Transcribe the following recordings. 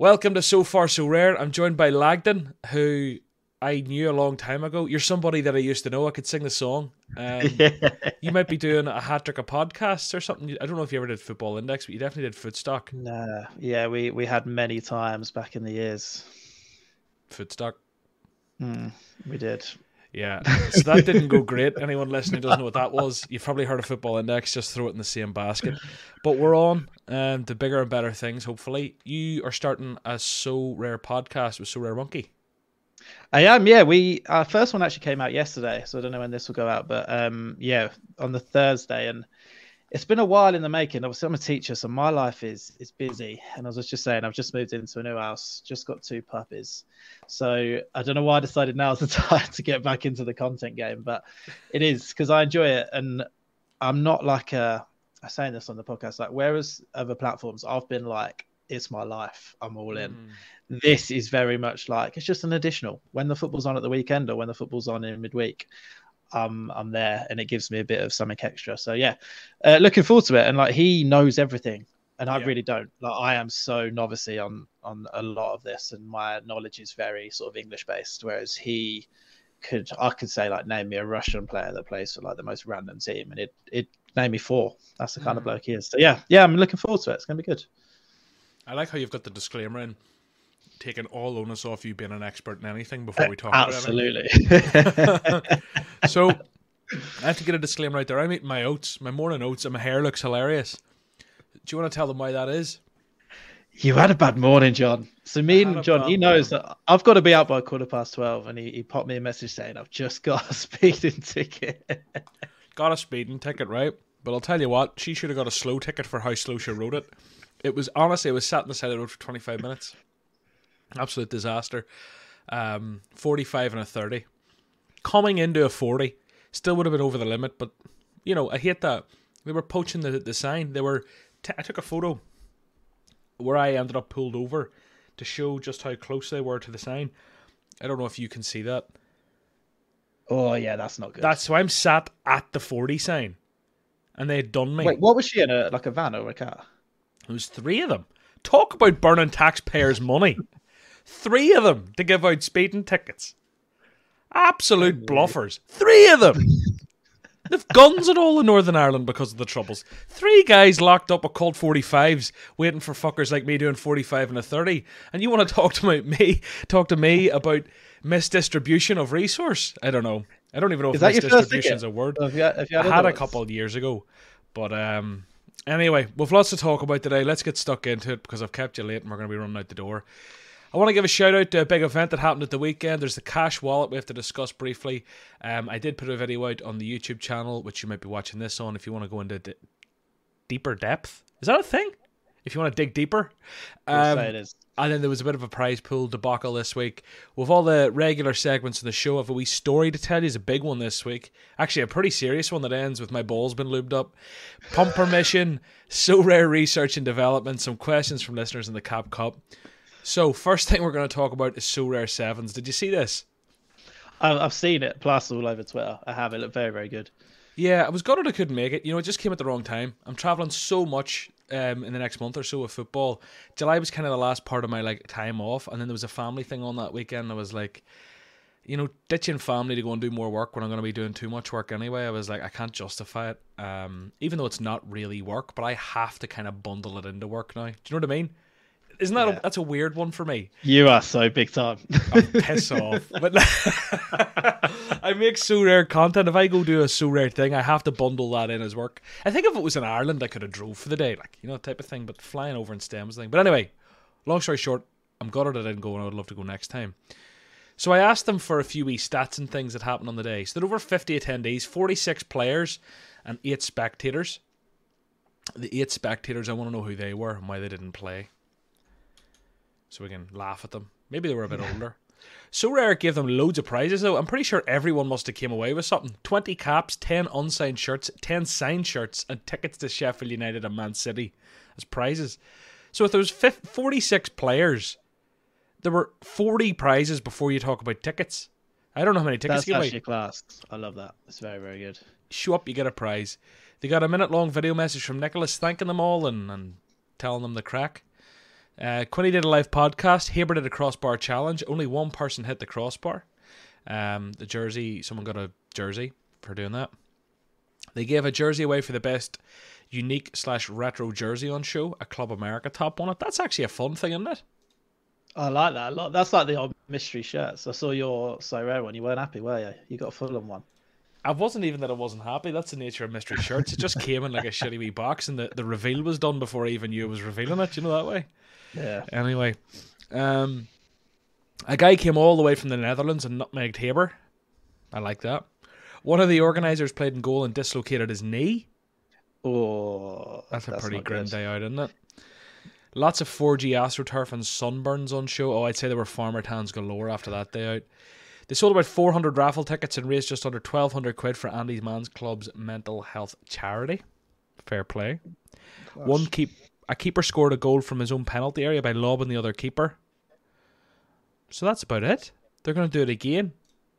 Welcome to So Far So Rare. I'm joined by Lagdon, who I knew a long time ago. You're somebody that I used to know. I could sing the song. Um, you might be doing a hat trick of podcasts or something. I don't know if you ever did Football Index, but you definitely did Footstock. Nah, yeah, we we had many times back in the years. Footstock. Mm, we did. Yeah, so that didn't go great. Anyone listening doesn't know what that was. You've probably heard of Football Index. Just throw it in the same basket. But we're on um, to bigger and better things. Hopefully, you are starting a Sorare podcast with Sorare Monkey. I am, yeah. We our first one actually came out yesterday, so I don't know when this will go out, but um, yeah, on the Thursday, and it's been a while in the making. Obviously, I'm a teacher, so my life is is busy. And I was just saying, I've just moved into a new house, just got two puppies, so I don't know why I decided now's the time to get back into the content game, but it is because I enjoy it, and I'm not like a. I'm saying this on the podcast, like whereas other platforms, I've been like, it's my life, I'm all in. Mm. This is very much like it's just an additional. When the football's on at the weekend or when the football's on in midweek, um, I'm there and it gives me a bit of something extra. So yeah, uh, looking forward to it. And like he knows everything, and I yeah. really don't. Like I am so novice on on a lot of this, and my knowledge is very sort of English based, whereas he could I could say like name me a Russian player that plays for like the most random team, and it it name me four. That's the kind mm. of bloke he is. So yeah, yeah, I'm looking forward to it. It's gonna be good. I like how you've got the disclaimer in taking all onus off you being an expert in anything before we talk about it. Absolutely. so I have to get a disclaimer right there. I'm eating my oats, my morning oats, and my hair looks hilarious. Do you want to tell them why that is? You had a bad morning, John. So me and John, he knows morning. that I've got to be out by quarter past twelve, and he, he popped me a message saying I've just got a speeding ticket. got a speeding ticket, right? But I'll tell you what, she should have got a slow ticket for how slow she wrote it. It was honestly, it was sat on the side of the road for twenty five minutes. Absolute disaster. Um, 45 and a 30. Coming into a 40, still would have been over the limit, but, you know, I hate that. They were poaching the, the sign. They were. T- I took a photo where I ended up pulled over to show just how close they were to the sign. I don't know if you can see that. Oh yeah, that's not good. That's so I'm sat at the forty sign, and they had done me. Wait, what was she in a like a van or a car? It was three of them. Talk about burning taxpayers' money. Three of them to give out speeding tickets. Absolute bluffers. Three of them. They've guns at all in Northern Ireland because of the troubles. Three guys locked up with Colt 45s waiting for fuckers like me doing 45 and a 30. And you want to talk to me, talk to me about misdistribution of resource? I don't know. I don't even know if misdistribution is a word. Have you, have you had I had a couple of years ago. But um, anyway, we've lots to talk about today. Let's get stuck into it because I've kept you late and we're going to be running out the door. I want to give a shout out to a big event that happened at the weekend. There's the Cash Wallet we have to discuss briefly. Um, I did put a video out on the YouTube channel, which you might be watching this on if you want to go into d- deeper depth. Is that a thing? If you want to dig deeper. Um, it is. And then there was a bit of a prize pool debacle this week. With all the regular segments of the show, I have a wee story to tell you. It's a big one this week. Actually, a pretty serious one that ends with my balls been lubed up. Pump permission, Sorare research and development, some questions from listeners in the Cap Cup. So, first thing we're going to talk about is Sorare Sevens. Did you see this? I've seen it plastered all over Twitter. I have. It looked very, very good. Yeah, I was gutted I couldn't make it. You know, it just came at the wrong time. I'm traveling so much um, in the next month or so with football. July was kind of the last part of my like time off, and then there was a family thing on that weekend. I was like, you know, ditching family to go and do more work when I'm going to be doing too much work anyway. I was like, I can't justify it, um, even though it's not really work, but I have to kind of bundle it into work now. Do you know what I mean? Isn't that yeah. a, that's a weird one for me? You are so big time. oh, piss off. But I make Sorare content. If I go do a Sorare thing, I have to bundle that in as work. I think if it was in Ireland, I could have drove for the day, like you know, type of thing. But flying over in stems thing. But anyway, long story short, I'm gutted I didn't go, and I would love to go next time. So I asked them for a few wee stats and things that happened on the day. So there were over 50 attendees, 46 players, and eight spectators. The eight spectators, I want to know who they were and why they didn't play so we can laugh at them. Maybe they were a bit older. Sorare gave them loads of prizes though. I'm pretty sure everyone must have came away with something. 20 caps, 10 unsigned shirts, 10 signed shirts, and tickets to Sheffield United and Man City as prizes. So if there was 46 players, there were 40 prizes before you talk about tickets. I don't know how many tickets That's actually away. class. I love that. It's very, very good. Show up, you get a prize. They got a minute long video message from Nicolas thanking them all and, and telling them the crack. Uh, Quinny did a live podcast. Haber did a crossbar challenge. Only one person hit the crossbar. Um, the jersey, someone got a jersey for doing that. They gave a jersey away for the best unique slash retro jersey on show. A Club America top on it. That's actually a fun thing, isn't it? I like that a lot. That's like the old mystery shirts. I saw your Sorare one. You weren't happy, were you? You got a Fulham one. I wasn't even that I wasn't happy. That's the nature of mystery shirts. It just came in like a shitty wee box, and the, the reveal was done before I even knew it was revealing it. You know that way. Yeah. Anyway, um, a guy came all the way from the Netherlands and nutmegged Haber. I like that. One of the organisers played in goal and dislocated his knee. Oh, That's a that's pretty not grim good. day out, isn't it? Lots of 4G AstroTurf and sunburns on show. Oh, I'd say there were farmer towns galore after that day out. They sold about 400 raffle tickets and raised just under 1200 quid for Andy's Man's Club's mental health charity. Fair play. One keep a keeper scored a goal from his own penalty area by lobbing the other keeper. So that's about it. They're going to do it again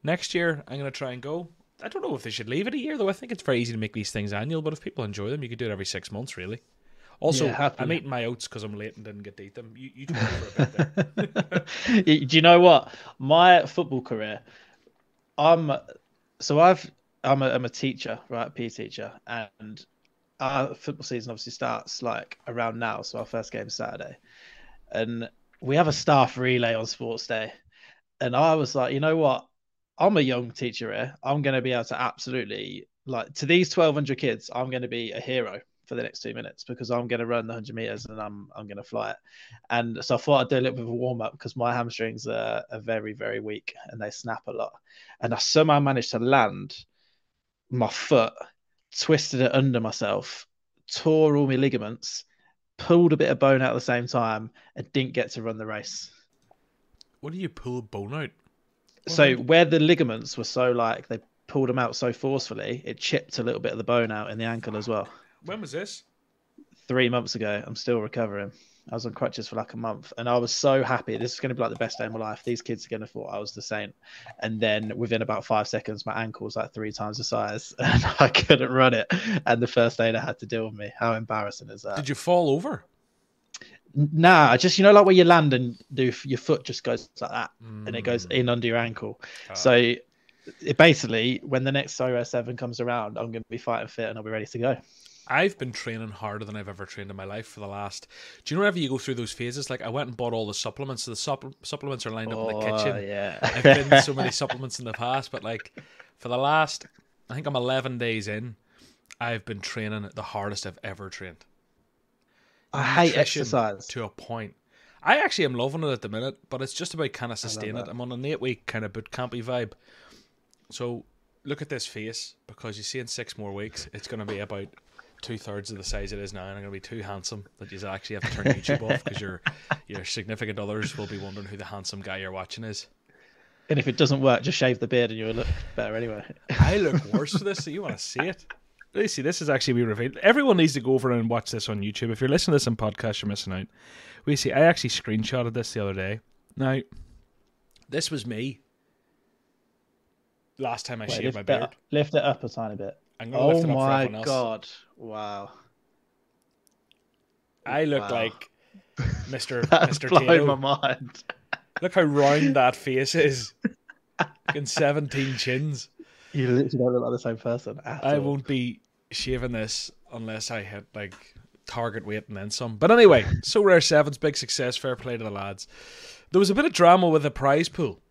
next year. I'm going to try and go. I don't know if they should leave it a year though. I think it's very easy to make these things annual, but if people enjoy them, you could do it every six months, really. Also, Yeah. I'm eating my oats because I'm late and didn't get to eat them. You, you talk for a bit there. Do you know what? My football career, I'm so I've I'm a, I'm a teacher, right, PE teacher, and our football season obviously starts like around now. So our first game is Saturday, and we have a staff relay on Sports Day, and I was like, you know what? I'm a young teacher here. I'm going to be able to absolutely like to these 1,200 kids. I'm going to be a hero for the next two minutes because I'm going to run the 100 meters and I'm I'm going to fly it. And so I thought I'd do a little bit of a warm up because my hamstrings are, are very, very weak and they snap a lot. And I somehow managed to land my foot, twisted it under myself, tore all my ligaments, pulled a bit of bone out at the same time, and didn't get to run the race. what do you pull a bone out? So where the ligaments were so like they pulled them out so forcefully, it chipped a little bit of the bone out in the ankle as well. When was this? Three months ago, I'm still recovering. I was on crutches for like a month, and I was so happy. This is going to be like the best day of my life. These kids are going to thought I was the saint. And then within about five seconds, my ankle was like three times the size, and I couldn't run it. And the first aid had to deal with me. How embarrassing is that? Did you fall over? Nah, I just you know like where you land and do your foot just goes like that, and it goes Mm. in under your ankle. Ah. So it basically, when the next Sorare Seven comes around, I'm going to be fighting fit and I'll be ready to go. I've been training harder than I've ever trained in my life for the last. Do you know whenever you go through those phases? Like I went and bought all the supplements. So the supple- supplements are lined up in the kitchen. Oh, yeah. I've been so many supplements in the past, but like for the last, I think I'm 11 days in. I've been training the hardest I've ever trained. I hate exercise. to a point. I actually am loving it at the minute, but it's just about kind of sustain it. I'm on an eight week kind of boot campy vibe. So look at this face because you see in six more weeks it's going to be about two thirds of the size it is now, and I'm going to be too handsome that you actually have to turn YouTube off because your your significant others will be wondering who the handsome guy you're watching is. And if it doesn't work, just shave the beard and you'll look better anyway. I look worse for this, so you want to see it. See. This is actually we revealed. Everyone needs to go over and watch this on YouTube. If you're listening to this on podcast, you're missing out. We see. I actually screenshotted this the other day. Now, this was me. Last time I Wait, shaved my beard. up, lift it up a tiny bit. I'm gonna lift Oh it up for my everyone else. god! Wow, I look Wow. like Mr. that's Mr. Tato. my mind. Look how round that face is. Fucking 17 chins. You literally don't look like the same person. At I all. won't be shaving this unless I hit like target weight and then some. But anyway, Sorare sevens, big success, fair play to the lads. There was a bit of drama with the prize pool.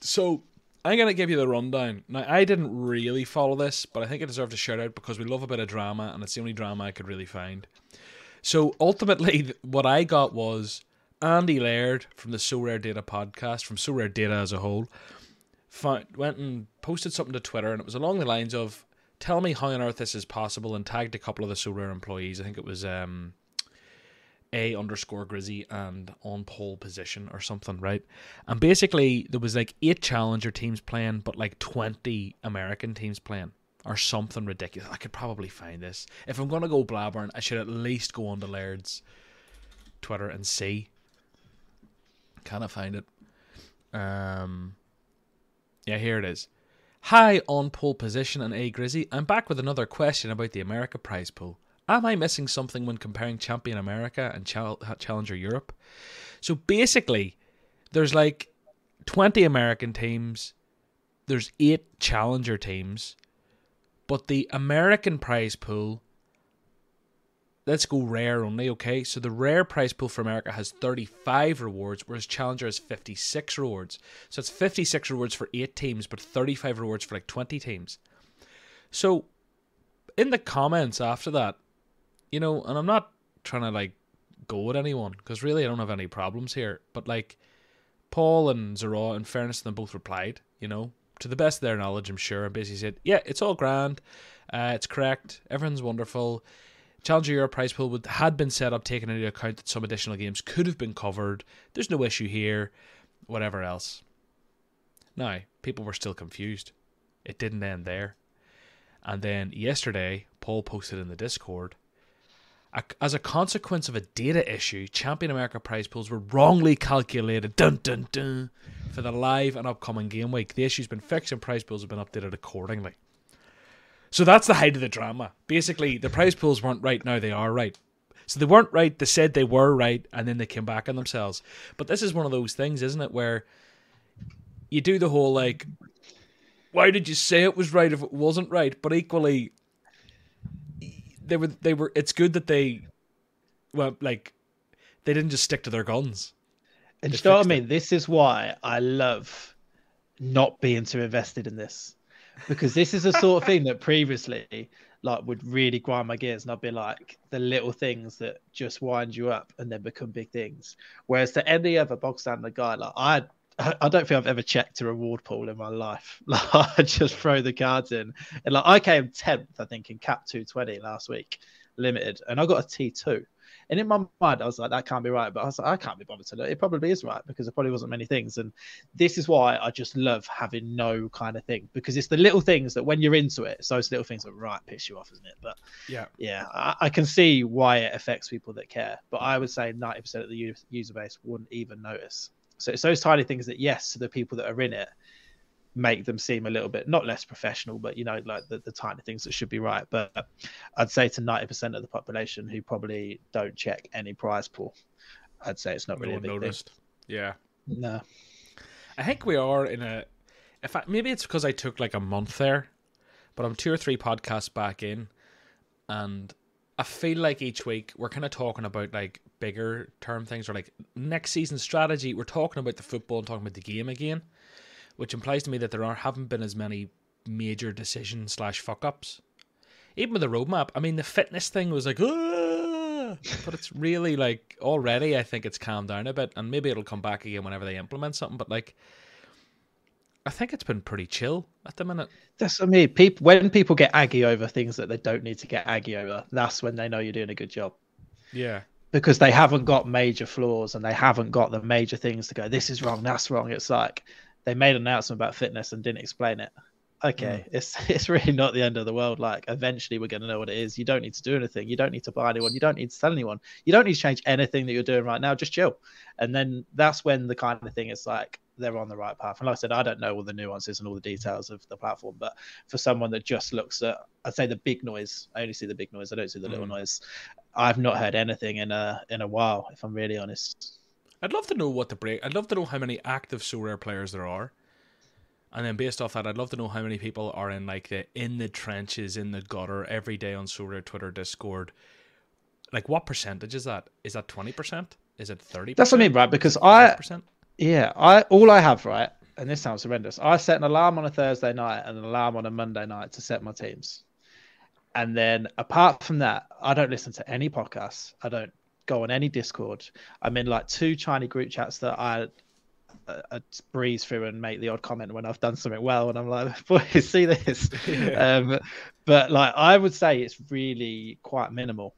So I'm gonna give you the rundown. Now I didn't really follow this, but I think it deserved a shout out because we love a bit of drama and it's the only drama I could really find. So ultimately what I got was Andy Laird from the SorareData podcast, from SorareData as a whole, found, went and posted something to Twitter, and it was along the lines of, "Tell me how on earth this is possible," and tagged a couple of the Sorare employees. I think it was um, a underscore Grizzy and on pole position or something, right? And basically, there was like eight challenger teams playing, but like twenty American teams playing. Or something ridiculous. I could probably find this. If I'm gonna go blabbering, I should at least go on to Laird's Twitter and see. Can I find it? Um, yeah, here it is. Hi, on pole position and A Grizzy. I'm back with another question about the America prize pool. Am I missing something when comparing Champion America and Chal- Challenger Europe? So basically, there's like 20 American teams, there's eight Challenger teams, but the American prize pool let's go rare only, okay? So the rare prize pool for America has 35 rewards, whereas Challenger has 56 rewards. So it's 56 rewards for 8 teams, but 35 rewards for like 20 teams. So in the comments after that, you know, and I'm not trying to like go at anyone, because really I don't have any problems here, but like Paul and Zara, in fairness them, both replied, you know, to the best of their knowledge, I'm sure, and basically said, yeah, it's all grand. Uh, it's correct. Everyone's wonderful. Challenger Europe prize pool would, had been set up taking into account that some additional games could have been covered. There's no issue here, whatever else. Now, people were still confused. It didn't end there. And then yesterday, Paul posted in the Discord as a consequence of a data issue, Champion America prize pools were wrongly calculated dun, dun, dun, for the live and upcoming game week. The issue's been fixed and prize pools have been updated accordingly. So that's the height of the drama. Basically, the prize pools weren't right, now they are right. So they weren't right, they said they were right, and then they came back on themselves. But this is one of those things, isn't it, where you do the whole like, why did you say it was right if it wasn't right? But equally, they were they were. It's good that they, well, like, they didn't just stick to their guns. And you know what I mean? It. This is why I love not being too invested in this because this is the sort of thing that previously like would really grind my gears and I'd be like the little things that just wind you up and then become big things. Whereas to any other bog standard guy, like I I don't think I've ever checked a reward pool in my life. Like I just throw the cards in. And like I came tenth, I think, in cap two twenty last week, limited, and I got a T two. And in my mind, I was like, that can't be right. But I was like, I can't be bothered to look. It probably is right because there probably wasn't many things. And this is why I just love having no kind of thing because it's the little things that when you're into it, it's those little things that right piss you off, isn't it? But yeah, yeah, I, I can see why it affects people that care. But I would say 90% of the user base wouldn't even notice. So it's those tiny things that, yes, to the people that are in it, make them seem a little bit not less professional, but you know, like the, the tiny things that should be right. But I'd say to ninety percent of the population who probably don't check any prize pool, I'd say it's not really no a big noticed. Thing. Yeah. No. I think we are in a. In fact, maybe it's because I took like a month there, but I'm two or three podcasts back in, and I feel like each week we're kind of talking about like bigger term things or like next season strategy. We're talking about the football and talking about the game again which implies to me that there are haven't been as many major decision slash fuck ups. Even with the roadmap, I mean, the fitness thing was like, but it's really like already. I think it's calmed down a bit, and maybe it'll come back again whenever they implement something. But like, I think it's been pretty chill at the minute. That's I mean. People when people get aggy over things that they don't need to get aggy over, that's when they know you're doing a good job. Yeah. Because they haven't got major flaws and they haven't got the major things to go, this is wrong, that's wrong. It's like they made an announcement about fitness and didn't explain it. Okay, mm. it's it's really not the end of the world. Like eventually we're going to know what it is. You don't need to do anything. You don't need to buy anyone. You don't need to tell anyone. You don't need to change anything that you're doing right now. Just chill. And then that's when the kind of thing is like they're on the right path. And like I said, I don't know all the nuances and all the details of the platform, but for someone that just looks at, I'd say the big noise. I only see the big noise. I don't see the little mm. noise. I've not heard anything in a in a while, if I'm really honest. I'd love to know what the break. I'd love to know how many active Sorare players there are, and then based off that, I'd love to know how many people are in like the in the trenches, in the gutter, every day on Sorare, Twitter, Discord. Like, what percentage is that? Is that twenty percent? Is it thirty? That's what I mean, right? Because I, yeah, I all I have right, and this sounds horrendous. I set an alarm on a Thursday night and an alarm on a Monday night to set my teams. And then apart from that, I don't listen to any podcasts. I don't go on any Discord. I'm in like two Chinese group chats that I, I, I breeze through and make the odd comment when I've done something well, and I'm like, boys, see this. Yeah. Um, but like, I would say it's really quite minimal.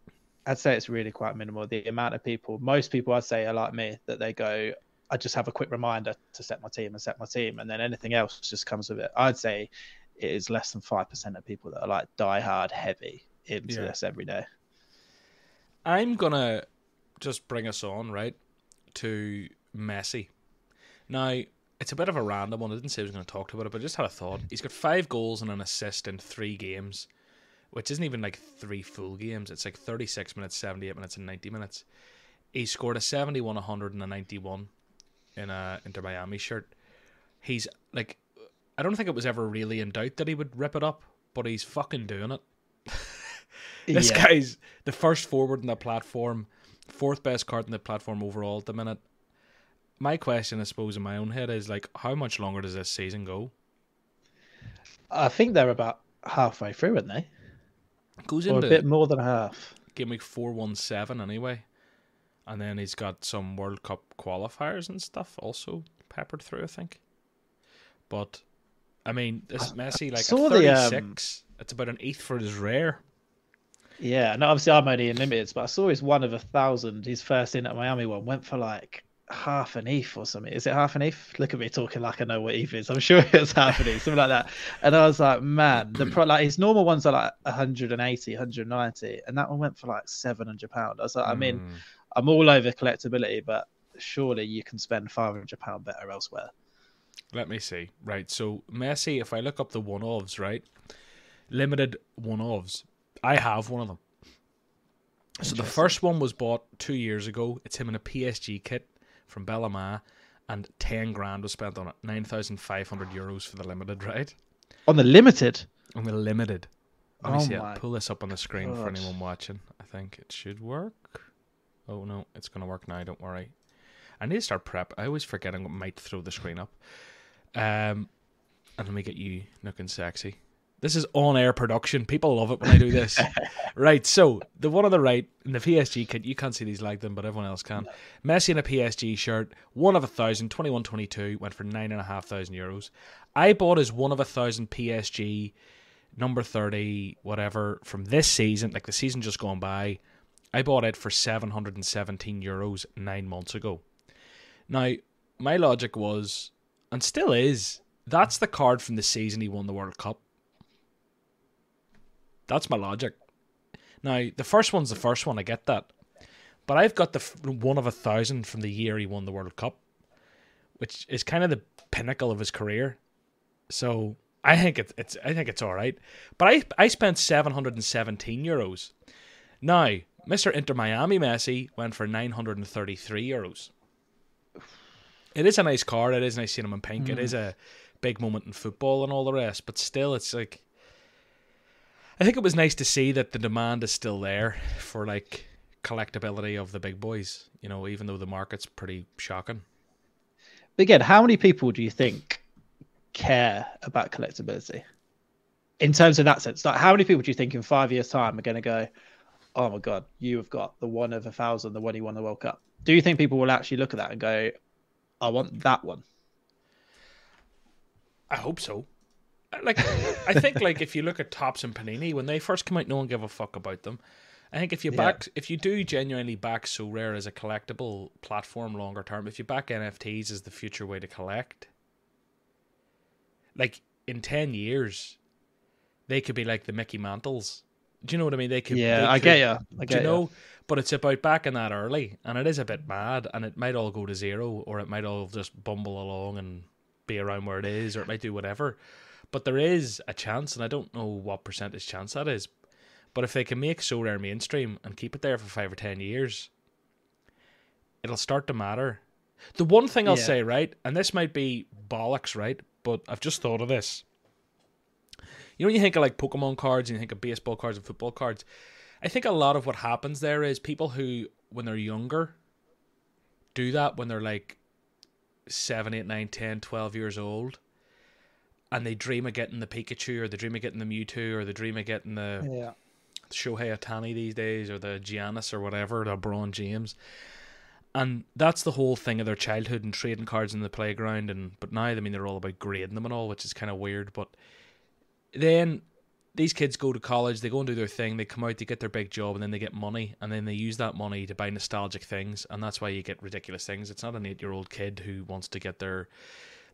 I'd say it's really quite minimal. The amount of people, most people, I'd say, are like me, that they go, I just have a quick reminder to set my team and set my team, and then anything else just comes with it. I'd say it is less than five percent of people that are like die hard heavy into yeah. this every day. I'm gonna just bring us on, right, to Messi. Now, it's a bit of a random one. I didn't say I was going to talk about it, but I just had a thought. He's got five goals and an assist in three games. which isn't even like three full games. It's like 36 minutes, 78 minutes, and 90 minutes. He scored a 71, 100, and a 91 in a Inter Miami shirt. He's like, I don't think it was ever really in doubt that he would rip it up, but he's fucking doing it. this Yeah. guy's the first forward in the platform, fourth best card in the platform overall at the minute. My question, I suppose, in my own head is like, how much longer does this season go? I think they're about halfway through, aren't they? Goes Or a bit more than half. game week four one seven anyway, and then he's got some World Cup qualifiers and stuff also peppered through. I think, but I mean, this Messi like saw at the, um. It's about an ETH for his rare. Yeah, no, obviously I'm only in limiteds, but I saw his one of a thousand. His first Inter Miami one went for like half an ETH or something. Is it half an ETH? Look at me talking like I know what ETH is. I'm sure it's half an ETH, something like that. And I was like, man, the pro- like his normal ones are like 180, 190, and that one went for like 700 pound. I was like, I mean, Mm. I'm all over collectability, but surely you can spend 500 pound better elsewhere. Let me see. Right, so Messi. If I look up the one offs, right, limited one offs. I have one of them. So the first one was bought two years ago. It's him in a PSG kit from Bellama, and ten grand was spent on it. Nine thousand five hundred euros for the limited, right? On the limited, On the limited. Let me Oh see. my I'll pull this up on the screen for anyone watching. I think it should work. Oh no, it's gonna work now. Don't worry. I need to start prep. I always forget I might throw the screen up. Um, and let me get you looking sexy. This is on-air production. People love it when I do this. right, so the one on the right in the PSG kit, you can't see these like them, but everyone else can. Messi in a PSG shirt, one of a thousand, 21 22, went for nine and a half thousand euros. I bought his one of a thousand PSG number 30, whatever, from this season, like the season just gone by. I bought it for 717 euros nine months ago. Now, my logic was, and still is, that's the card from the season he won the World Cup. That's my logic. Now, the first one's the first one, I get that. But I've got the one of a thousand from the year he won the World Cup, which is kind of the pinnacle of his career. So I think it's, it's I think it's all right. But I I spent seven hundred and seventeen euros. Now, Mister Inter Miami Messi went for nine hundred and thirty three euros. It is a nice card. It is nice seeing him in pink. It hmm. is a big moment in football and all the rest. But still, it's like I think it was nice to see that the demand is still there for like collectability of the big boys. You know, even though the market's pretty shocking. But again, how many people do you think care about collectability? In terms of that sense, like how many people do you think in five years' time are going to go, "Oh my god, you have got the one of a thousand, the one he won the World Cup"? Do you think people will actually look at that and go, "I want that one"? I hope so. Uh, like, I think like if you look at Topps and Panini when they first come out, no one gave a fuck about them. I think if you Yeah. back, if you do genuinely back Sorare as a collectible platform longer term, if you back NFTs as the future way to collect, like in ten years, they could be like the Mickey Mantles. Do you know what I mean? They could. Yeah, they I could- get you. I do get you know? But it's about backing that early, and it is a bit mad, and it might all go to zero, or it might all just bumble along and be around where it is, or it might do whatever. But there is a chance, and I don't know what percentage chance that is. But if they can make Sorare mainstream and keep it there for five or ten years, it'll start to matter. The one thing I'll Yeah. say, right, and this might be bollocks, right, but I've just thought of this. You know, when you think of like Pokemon cards and you think of baseball cards and football cards, I think a lot of what happens there is people who, when they're younger, do that when they're like 7, 8, 9, 10, 12 years old. And they dream of getting the Pikachu or they dream of getting the Mewtwo or they dream of getting the Yeah. Shohei Ohtani these days or the Giannis or whatever, the LeBron James. And that's the whole thing of their childhood and trading cards in the playground and but now I mean they're all about grading them and all, which is kind of weird. But then these kids go to college, they go and do their thing, they come out, they get their big job, and then they get money, and then they use that money to buy nostalgic things, and that's why you get ridiculous things. It's not an eight year old kid who wants to get their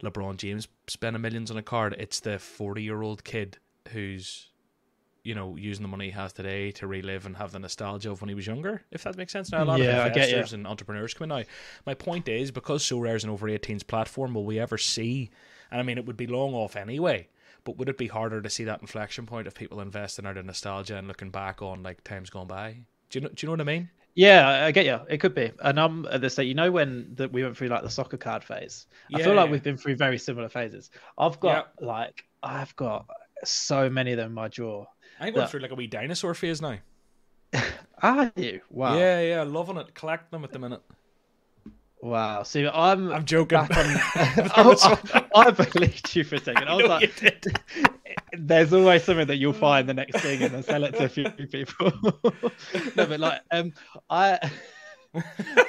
LeBron James spending millions on a card. It's the forty year old kid who's you know using the money he has today to relive and have the nostalgia of when he was younger. If that makes sense. Now a lot Yeah, of investors and entrepreneurs come in now. My point is because Sorare is an over 18s platform, will we ever see? And I mean, it would be long off anyway. But would it be harder to see that inflection point if people investing out of nostalgia and looking back on like times gone by? Do you know? Do you know what I mean? Yeah, I get you. It could be. And I'm at the state. You know when that we went through like the soccer card phase. I feel like we've been through very similar phases. I've got like I've got so many of them in my drawer. I'm going that... through like a wee dinosaur phase now. Are you? Wow. Yeah, yeah, loving it. Collect them at the minute. Wow. See, I'm. I'm joking. On... I, I, believed you for a second. I, I was like, there's always something that you'll find the next thing and then sell it to a few people. no, but like, um, I,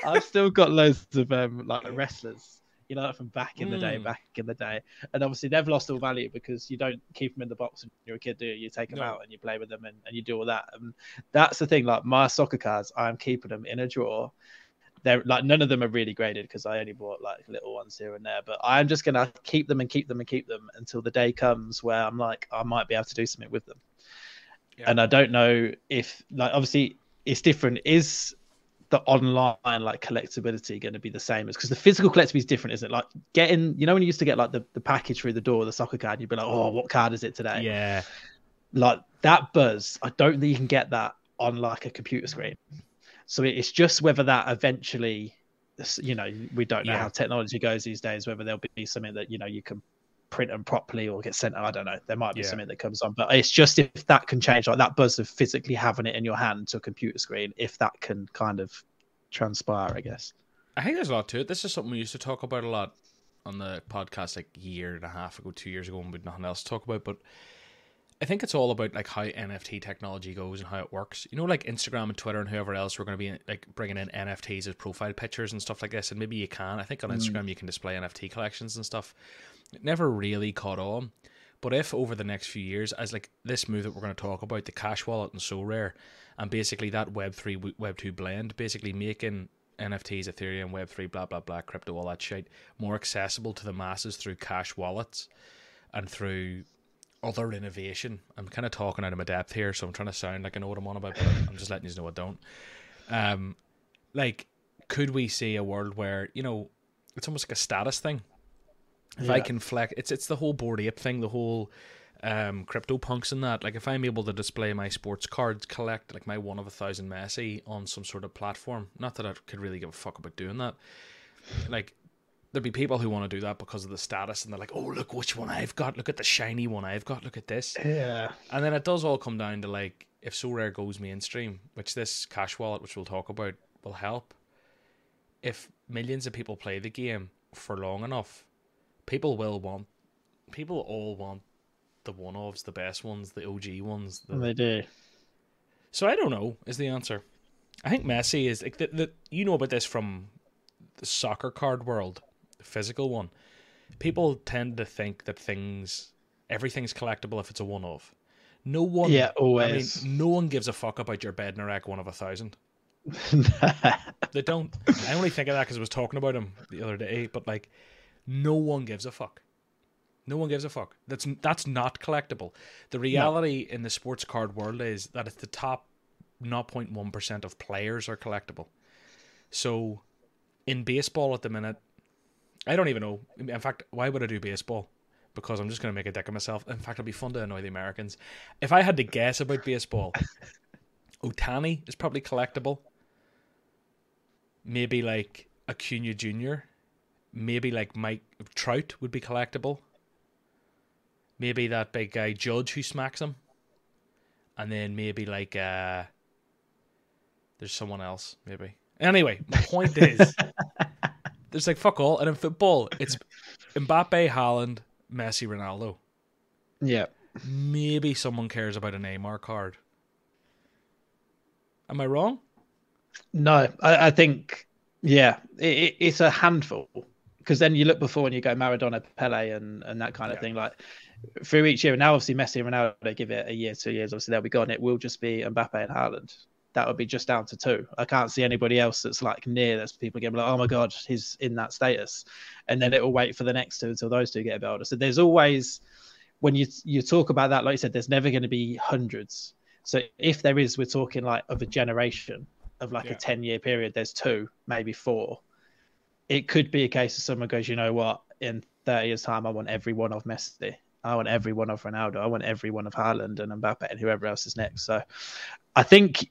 I've still got loads of um, like wrestlers you know, from back in the day, mm. back in the day. And obviously, they've lost all value because you don't keep them in the box when you're a kid, do you? You take them no. out and you play with them and, and you do all that. And that's the thing. Like my soccer cards, I'm keeping them in a drawer. They're like none of them are really graded because I only bought like little ones here and there. But I'm just gonna keep them and keep them and keep them until the day comes where I'm like I might be able to do something with them. Yeah. And I don't know if like obviously it's different. Is the online like collectability going to be the same as because the physical collectibility is different isn't it like getting you know when you used to get like the, the package through the door the soccer card you'd be like oh what card is it today yeah like that buzz i don't think you can get that on like a computer screen so it's just whether that eventually you know we don't know yeah. how technology goes these days whether there'll be something that you know you can print them properly or get sent i don't know there might be yeah. something that comes on but it's just if that can change like that buzz of physically having it in your hand to a computer screen if that can kind of transpire i guess i think there's a lot to it this is something we used to talk about a lot on the podcast like a year and a half ago two years ago and we had nothing else to talk about but I think it's all about like how NFT technology goes and how it works. You know, like Instagram and Twitter and whoever else we're going to be like bringing in NFTs as profile pictures and stuff like this. And maybe you can. I think on mm. Instagram you can display NFT collections and stuff. It never really caught on. But if over the next few years, as like this move that we're going to talk about, the Cash Wallet and Sorare, and basically that Web three Web two blend, basically making NFTs, Ethereum, Web three, blah blah blah, crypto, all that shit, more accessible to the masses through cash wallets and through other innovation. I'm kind of talking out of my depth here, so I'm trying to sound like I know what I'm on about, but I'm just letting you know I don't. Um, like, could we see a world where you know it's almost like a status thing? If yeah. I can flex, it's it's the whole Bored Ape thing, the whole um crypto punks and that. Like, if I'm able to display my sports cards, collect like my one of a thousand Messi on some sort of platform, not that I could really give a fuck about doing that. Like, there'd be people who want to do that because of the status and they're like, oh, look which one I've got. Look at the shiny one I've got. Look at this. Yeah. And then it does all come down to like, if Sorare goes mainstream, which this cash wallet, which we'll talk about, will help. If millions of people play the game for long enough, people will want, people all want the one ofs, the best ones, the OG ones. The... They do. So I don't know is the answer. I think Messi is like the, the you know about this from the soccer card world physical one, people tend to think that things, everything's collectible if it's a one of. No one, yeah, always. I mean, no one gives a fuck about your Bednarek one of a thousand. they don't. I only think of that because I was talking about him the other day. But like, no one gives a fuck. No one gives a fuck. That's that's not collectible. The reality no. in the sports card world is that it's the top 0.1 percent of players are collectible. So, in baseball at the minute, I don't even know. In fact, why would I do baseball? Because I'm just going to make a dick of myself. In fact, it'd be fun to annoy the Americans. If I had to guess about baseball, Ohtani is probably collectible. Maybe like Acuna Jr. Maybe like Mike Trout would be collectible. Maybe that big guy Judge who smacks him. And then maybe like uh there's someone else, maybe. Anyway, my point is there's like fuck all, and in football, it's Mbappe, Haaland, Messi, Ronaldo. Yeah. Maybe someone cares about a Neymar card. Am I wrong? No, I, I think yeah, it, it's a handful because then you look before and you go Maradona, Pele, and and that kind of yeah. thing. Like through each year, and now obviously Messi and Ronaldo give it a year, two years. Obviously they'll be gone. It will just be Mbappe and Haaland that would be just down to two. I can't see anybody else that's like near. There's people getting like, oh my god, he's in that status, and then it will wait for the next two until those two get a bit older. So there's always when you you talk about that, like you said, there's never going to be hundreds. So if there is, we're talking like of a generation of like yeah. a ten year period. There's two, maybe four. It could be a case of someone goes, you know what, in 30 years time, I want every one of Messi, I want every one of Ronaldo. I want every one of Haaland and Mbappe and whoever else is next. So I think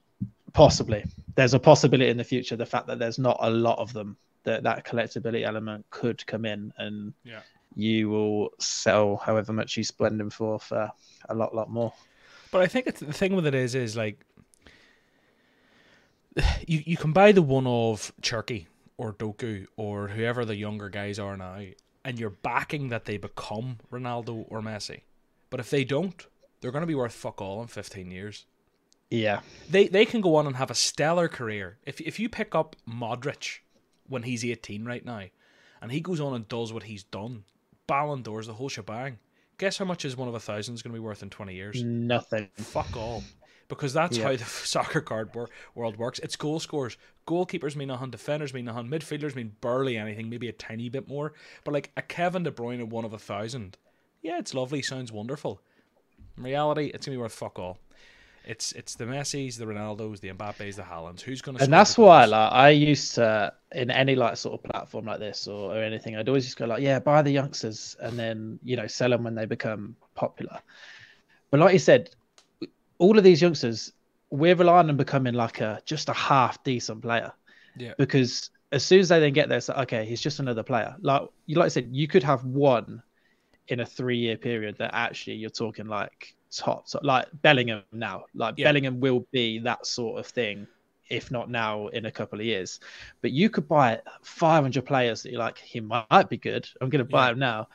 possibly there's a possibility in the future the fact that there's not a lot of them that that collectability element could come in and yeah. you will sell however much you spend them for for a lot lot more. But I think it's, the thing with it is is like you you can buy the one of Cherki or Doku or whoever the younger guys are now, and you're backing that they become Ronaldo or Messi. But if they don't, they're going to be worth fuck all in 15 years. Yeah, they they can go on and have a stellar career. If if you pick up Modric when he's 18 right now, and he goes on and does what he's done, Ballon d'Ors, the whole shebang. Guess how much is one of a thousand is going to be worth in 20 years? Nothing. Fuck all because that's Yeah. how the soccer card wor- world works. It's goal scores. Goalkeepers mean nothing. Defenders mean nothing. Midfielders mean barely anything. Maybe a tiny bit more. But like a Kevin De Bruyne one of a thousand, yeah, it's lovely. Sounds wonderful. In reality, it's gonna be worth fuck all. It's it's the Messi's, the Ronaldos, the Mbappes, the Haalands. Who's gonna? and that's why like i used to in any like sort of platform like this or, or anything i'd always just go like yeah buy the youngsters and then you know sell them when they become popular but like you said all of these youngsters we're relying on becoming like a just a half decent player Yeah. because as soon as they then get there it's like okay he's just another player like you like I said you could have one in a three year period that actually you're talking like top, top like Bellingham now like Yeah. Bellingham will be that sort of thing if not now in a couple of years but you could buy 500 players that you're like he might be good I'm going to buy Yeah. him now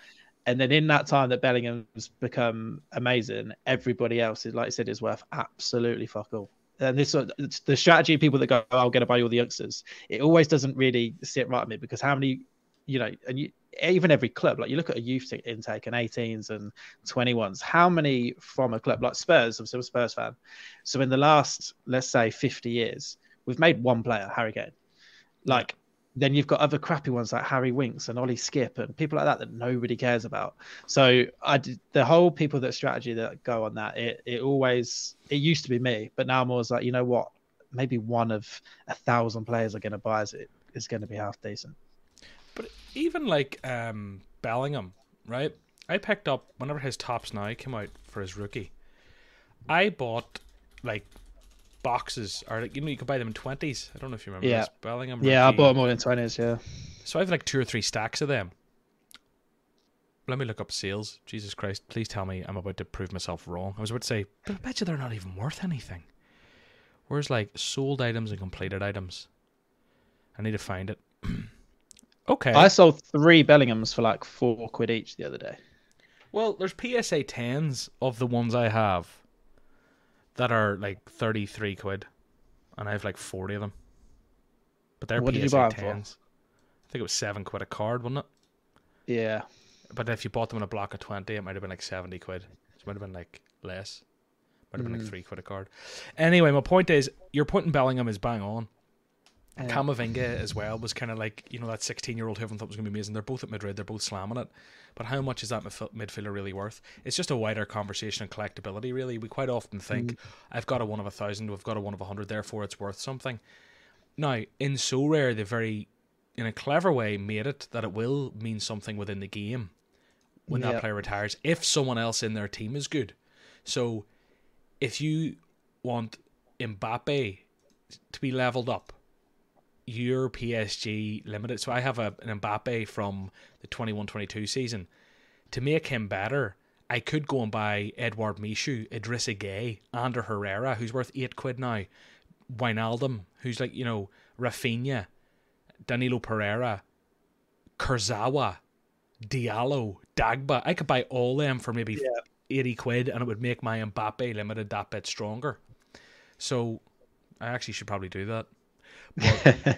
and then in that time that Bellingham's become amazing everybody else is like I said is worth absolutely fuck all and this the strategy of people that go, oh, I'm going to buy all the youngsters. It always doesn't really sit right with me because how many, you know, and you, even every club, like you look at a youth intake and 18s and 21s, how many from a club like Spurs? I'm still a Spurs fan. So in the last, let's say, 50 years, we've made one player, Harry Kane. Like then you've got other crappy ones like Harry Winks and Ollie Skipp and people like that that nobody cares about. So I did, the whole people that strategy that go on that it it always it used to be me, but now I'm always like you know what maybe one of a thousand players are going to buy is it is going to be half decent. But even like um, Bellingham, right? I picked up whenever his Topps Now came out for his rookie. I bought like boxes, or like you know you could buy them in twenties. I don't know if you remember Yeah. this Bellingham. Yeah, I bought them all in twenties. Yeah, So I have like two or three stacks of them. Let me look up sales. Jesus Christ! Please tell me I'm about to prove myself wrong. I was about to say, but I bet you they're not even worth anything. Where's like sold items and completed items? I need to find it. Okay. I sold three Bellinghams for like four quid each the other day. Well, there's PSA tens of the ones I have that are like thirty three quid, and I have like forty of them. But they're What PSA did you buy 'em for? tens. I think it was seven quid a card, wasn't it? Yeah, But if you bought them in a block of twenty, it might have been like seventy quid. It might have been like less. Might have been like Mm. three quid a card. Anyway, my point is, your point in Bellingham is bang on. Yeah. Camavinga as well was kind of like you know that sixteen-year-old who everyone thought was going to be amazing. They're both at Madrid. They're both slamming it. But how much is that midf- midfielder really worth? It's just a wider conversation on collectability. Really, we quite often think mm. I've got a one of a thousand, we've got a one of a hundred, therefore it's worth something. Now, in Sorare, they very, in a clever way, made it that it will mean something within the game when that player retires if someone else in their team is good. So, if you want Mbappe to be leveled up, your PSG limited. So I have a, an Mbappe from the 21-22 season. To make him better, I could go and buy Edward Michut, Idrissa Gueye, Ander Herrera, who's worth eight quid now, Wijnaldum, who's like you know Rafinha, Danilo Pereira, Kurzawa, Diallo, Dagba. I could buy all them for maybe Yeah. 80 quid and it would make my Mbappe limited that bit stronger. So I actually should probably do that.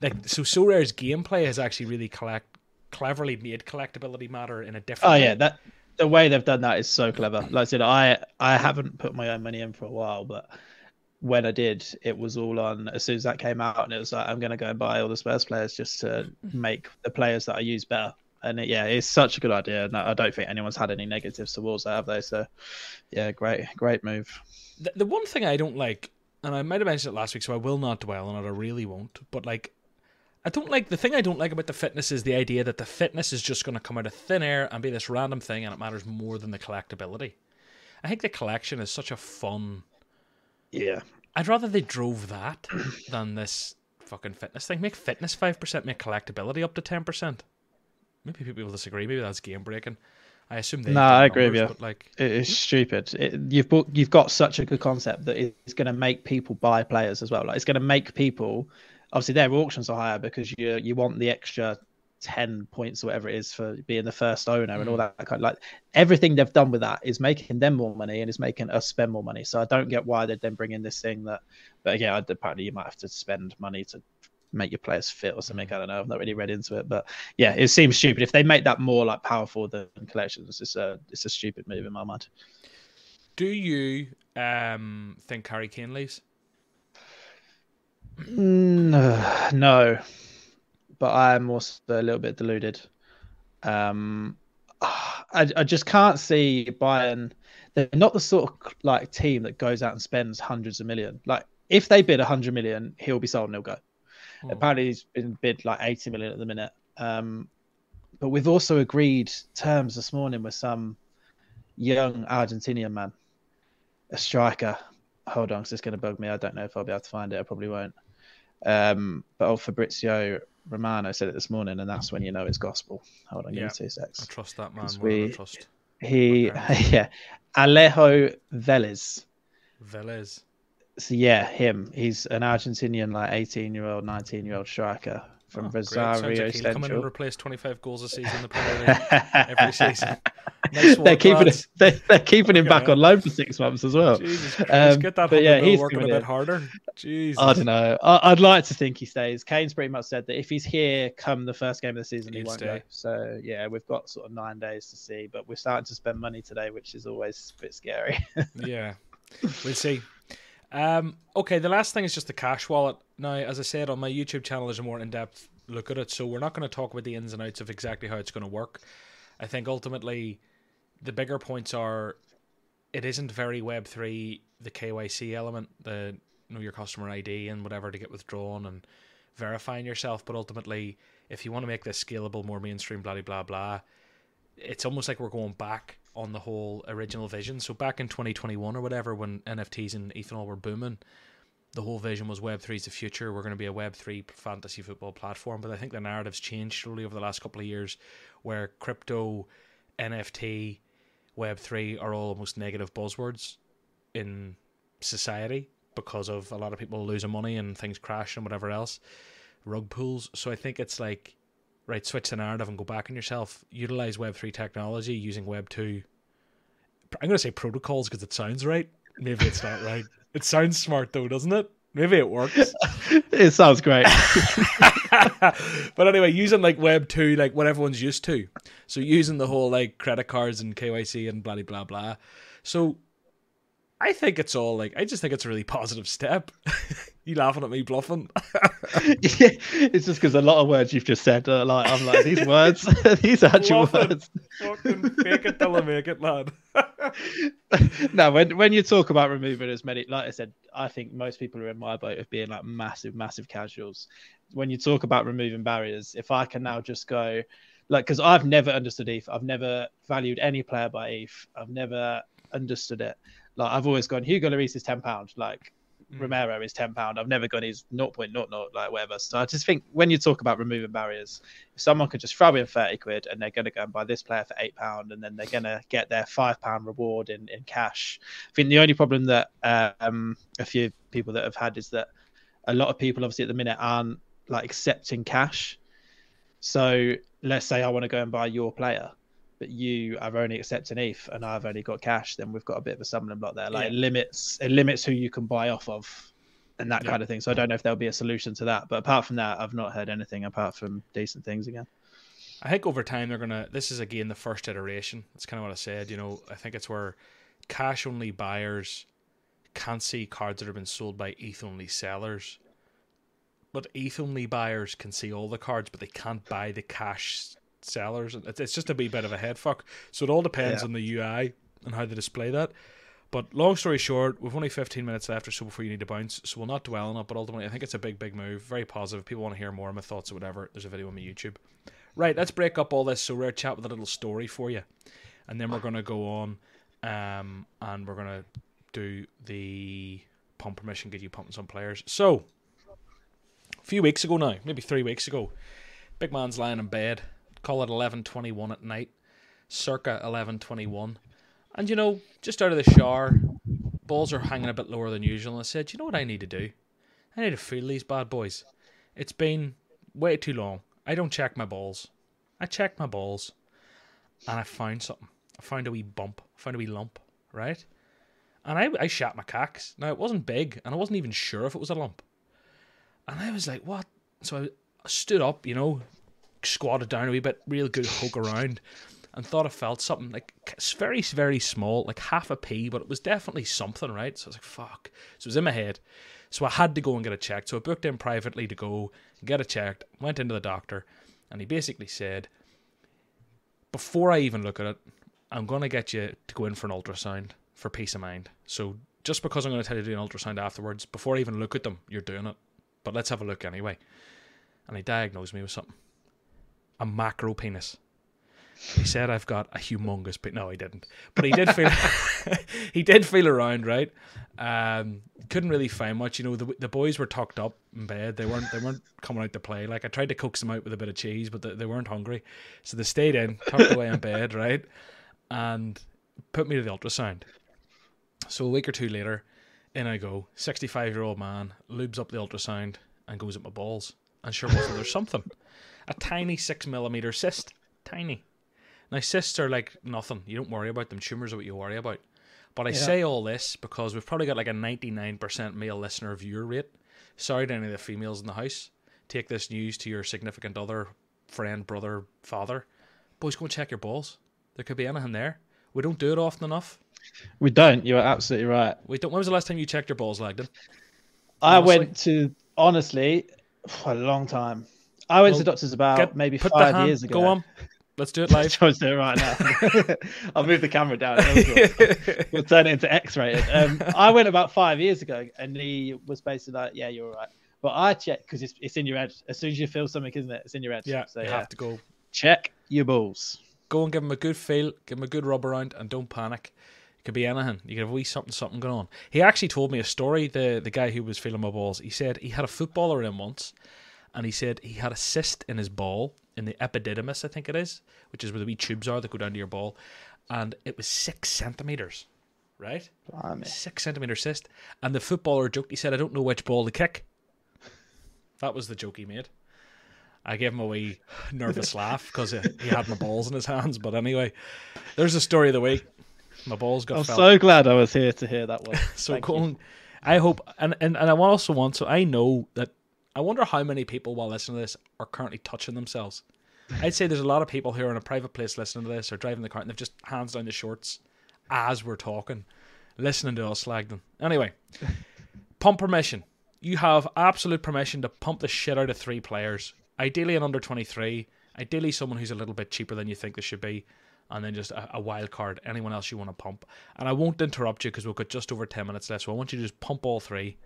Like so Sorare's gameplay has actually really collect cleverly made collectability matter in a different Oh way. yeah, that the way they've done that is so clever. Like I said, I I haven't put my own money in for a while, but when I did, it was all on as soon as that came out, and it was like I'm gonna go and buy all the Spurs players just to mm-hmm. make the players that I use better. And it, yeah, it's such a good idea, and I don't think anyone's had any negatives towards that, have they? So, yeah, great, great move. the, the one thing I don't like, and I might have mentioned it last week, so I will not dwell on it. I really won't. But like, I don't like the thing I don't like about the fitness is the idea that the fitness is just going to come out of thin air and be this random thing and it matters more than the collectability. I think the collection is such a fun. Yeah. I'd rather they drove that than this fucking fitness thing. Make fitness 5%, make collectability up to 10%. Maybe people will disagree. Maybe that's game breaking. I assume they. No, I agree with you. Like, It is hmm? stupid. It, you've bought, you've got such a good concept that it's going to make people buy players as well. Like it's going to make people. Obviously, their auctions are higher because you you want the extra ten points or whatever it is for being the first owner and all hmm. that kind of like everything they've done with that is making them more money and is making us spend more money. So I don't get why they'd then bring in this thing that. But yeah apparently you might have to spend money to make your players fit or something. I don't know. I've not really read into it, but yeah, it seems stupid. If they make that more like powerful than collections, it's a it's a stupid move in my mind. do you um think Harry Kane leaves? No, no, but I'm also a little bit deluded. Um, I I just can't see Bayern. They're not the sort of like team that goes out and spends hundreds of million. Like if they bid a hundred million, he'll be sold and he'll go. Oh. Apparently, he's been bid like 80 million at the minute. Um, but we've also agreed terms this morning with some young Argentinian man, a striker. Hold on, 'cause it's going to bug me. I don't know if I'll be able to find it. I probably won't. Um, but old Fabrizio Romano said it this morning, and that's when you know it's gospel. Hold on, give Yeah. me two secs. I trust that man. we- trust He, Okay. yeah, Alejo Véliz. Véliz. So yeah, him. He's an Argentinian, like 18 year old, 19 year old striker from Oh, Rosario like he'll come in and Central. replace 25 goals a season in the Premier League. every season. Nice they're keeping it, they're, they're keeping him back on loan for six months as well. Jesus Um, get that but yeah, he's working a bit harder. Jesus. I don't know. I, I'd like to think he stays. Kane's pretty much said that if he's here come the first game of the season, he He'd won't stay. go. So yeah, we've got sort of nine days to see, but we're starting to spend money today, which is always a bit scary. Yeah, we'll see. Um, okay, the last thing is just the cash wallet. Now, as I said on my YouTube channel, there's a more in-depth look at it, so we're not going to talk about the ins and outs of exactly how it's going to work. I think ultimately, the bigger points are, it isn't very Web three. The KYC element, the you know your customer ID and whatever to get withdrawn and verifying yourself. But ultimately, if you want to make this scalable, more mainstream, blah blah blah blah, it's almost like we're going back on the whole original vision. So back in 2021 or whatever, when NFTs and ethanol were booming, the whole vision was Web 3 is the future. We're going to be a Web 3 fantasy football platform. But I think the narrative's changed slowly over the last couple of years where crypto, NFT, Web 3 are all almost negative buzzwords in society because of a lot of people losing money and things crash and whatever else. Rug pulls. So I think it's like right, switch the narrative and go back on yourself. Utilize Web3 technology using Web2. I'm going to say protocols because it sounds right. Maybe it's not right. It sounds smart though, doesn't it? Maybe it works. it sounds great. but anyway, using like Web2, like what everyone's used to. So using the whole like credit cards and KYC and blah blah blah blah. So I think it's all like I just think it's a really positive step. You laughing at me bluffing? yeah, it's just because a lot of words you've just said are like I'm like these words, these actual it. words. Fucking fake it till I make it, lad. no, when when you talk about removing as many, like I said, I think most people are in my boat of being like massive, massive casuals. When you talk about removing barriers, if I can now just go, like, because I've never understood ETH, I've never valued any player by ETH, I've never understood it. Like, I've always gone, Hugo Lloris is ten pound, like. Mm. Romero is ten pound. I've never gone he's 0.00 like whatever. So I just think when you talk about removing barriers, if someone could just throw in 30 quid and they're going to go and buy this player for eight pound and then they're going to get their five pound reward in, in cash. I think the only problem that um, a few people that have had is that a lot of people obviously at the minute aren't like accepting cash. So let's say I want to go and buy your player, but you are only accepting ETH and I've only got cash, then we've got a bit of a stumbling block there. Like it limits it limits who you can buy off of and that Yeah. kind of thing. So I don't know if there'll be a solution to that. But apart from that, I've not heard anything apart from decent things again. I think over time they're gonna. This is again the first iteration. That's kind of what I said. You know, I think it's where cash only buyers can't see cards that have been sold by ETH only sellers, but ETH only buyers can see all the cards, but they can't buy the cash sellers. It's it's just a wee bit of a head fuck. So it all depends Yeah. on the UI and how they display that. But long story short, we've only 15 minutes left or so before you need to bounce, so we'll not dwell on it. But ultimately, I think it's a big, big move. Very positive. People want to hear more of my thoughts or whatever. There's a video on my YouTube. Right, let's break up all this. So we're chat with a little story for you, and then we're gonna go on, um, and we're gonna do the pump permission, get you pumping some players. So, a few weeks ago now, maybe three weeks ago, big man's lying in bed. Call it 11:21 at night, circa 11:21 and you know, just out of the shower, balls are hanging a bit lower than usual. And I said, you know what I need to do? I need to feel these bad boys. It's been way too long. I don't check my balls. I check my balls, and I found something. I found a wee bump. I found a wee lump, right? And I, I shat my cacks. Now, it wasn't big, and I wasn't even sure if it was a lump. And I was like, what? So I stood up, you know, squatted down a wee bit, real good poke around and thought I felt something like it's very, very small, like half a pea, but it was definitely something, right? So I was like, fuck. So it was in my head. So I had to go and get it checked. So I booked in privately to go get it checked, went into the doctor, and he basically said, before I even look at it, I'm going to get you to go in for an ultrasound for peace of mind. So just because I'm going to tell you to do an ultrasound afterwards, before I even look at them, you're doing it. But let's have a look anyway. And he diagnosed me with something a macro penis. He said I've got a humongous but no, he didn't. But he did feel he did feel around, right? Um, couldn't really find much. You know, the the boys were tucked up in bed. They weren't they weren't coming out to play. Like I tried to coax them out with a bit of cheese, but they, they weren't hungry, so they stayed in, tucked away in bed, right? And put me to the ultrasound. So a week or two later, in I go. Sixty five year old man lubes up the ultrasound and goes at my balls. And sure wasn't there something? A tiny six millimeter cyst, tiny. Now, cysts are like nothing. You don't worry about them. Tumors are what you worry about. But I yeah. say all this because we've probably got like a 99% male listener viewer rate. Sorry to any of the females in the house. Take this news to your significant other, friend, brother, father. Boys, go and check your balls. There could be anything there. We don't do it often enough. We don't. You're absolutely right. We don't. When was the last time you checked your balls, Lagdon? I went to honestly for a long time. I went well, to the doctors about get, maybe five hand, years ago. Go on, Let's do it live. Let's do it right now. I'll move the camera down. we'll turn it into X-rated. Um, I went about five years ago, and he was basically like, "Yeah, you're all right." But I checked because it's, it's in your head. As soon as you feel something, isn't it? It's in your head. Yeah, so you yeah. have to go check your balls. Go and give him a good feel, give him a good rub around, and don't panic. It could be anything. You could have a wee something, something going on. He actually told me a story. The the guy who was feeling my balls. He said he had a footballer in once, and he said he had a cyst in his ball in the epididymis, I think it is, which is where the wee tubes are that go down to your ball, and it was six centimeters, right? Blimey. Six centimeter cyst, and the footballer joked. He said, "I don't know which ball to kick." That was the joke he made. I gave him a wee nervous laugh because he had my balls in his hands. But anyway, there's the story of the week. My balls got. I'm felt. so glad I was here to hear that one. so going, I hope, and, and and I also want so I know that I wonder how many people while listening to this are currently touching themselves. I'd say there's a lot of people who are in a private place listening to this or driving the car and they've just hands down the shorts as we're talking, listening to us slag them. Anyway, pump permission. You have absolute permission to pump the shit out of three players. Ideally an under 23. Ideally someone who's a little bit cheaper than you think they should be. And then just a, a wild card, anyone else you want to pump. And I won't interrupt you because we've got just over 10 minutes left. So I want you to just pump all three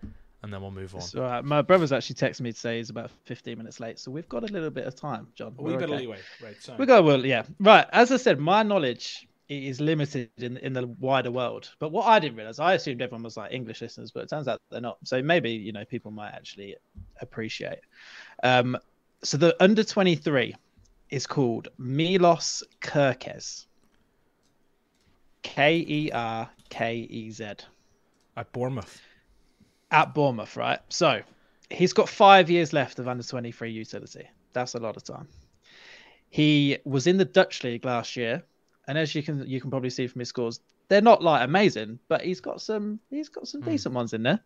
and then we'll move on. So, uh, my brother's actually texted me to say he's about 15 minutes late, so we've got a little bit of time, John. A wee bit okay. of leeway, right? Sorry. We got well, yeah, right. As I said, my knowledge is limited in in the wider world. But what I didn't realize, I assumed everyone was like English listeners, but it turns out they're not. So maybe you know people might actually appreciate. Um, so the under 23 is called Milos Kerkez. K E R K E Z. At Bournemouth at Bournemouth, right? So he's got five years left of under 23 utility. That's a lot of time. He was in the Dutch league last year, and as you can you can probably see from his scores, they're not like amazing, but he's got some he's got some mm. decent ones in there.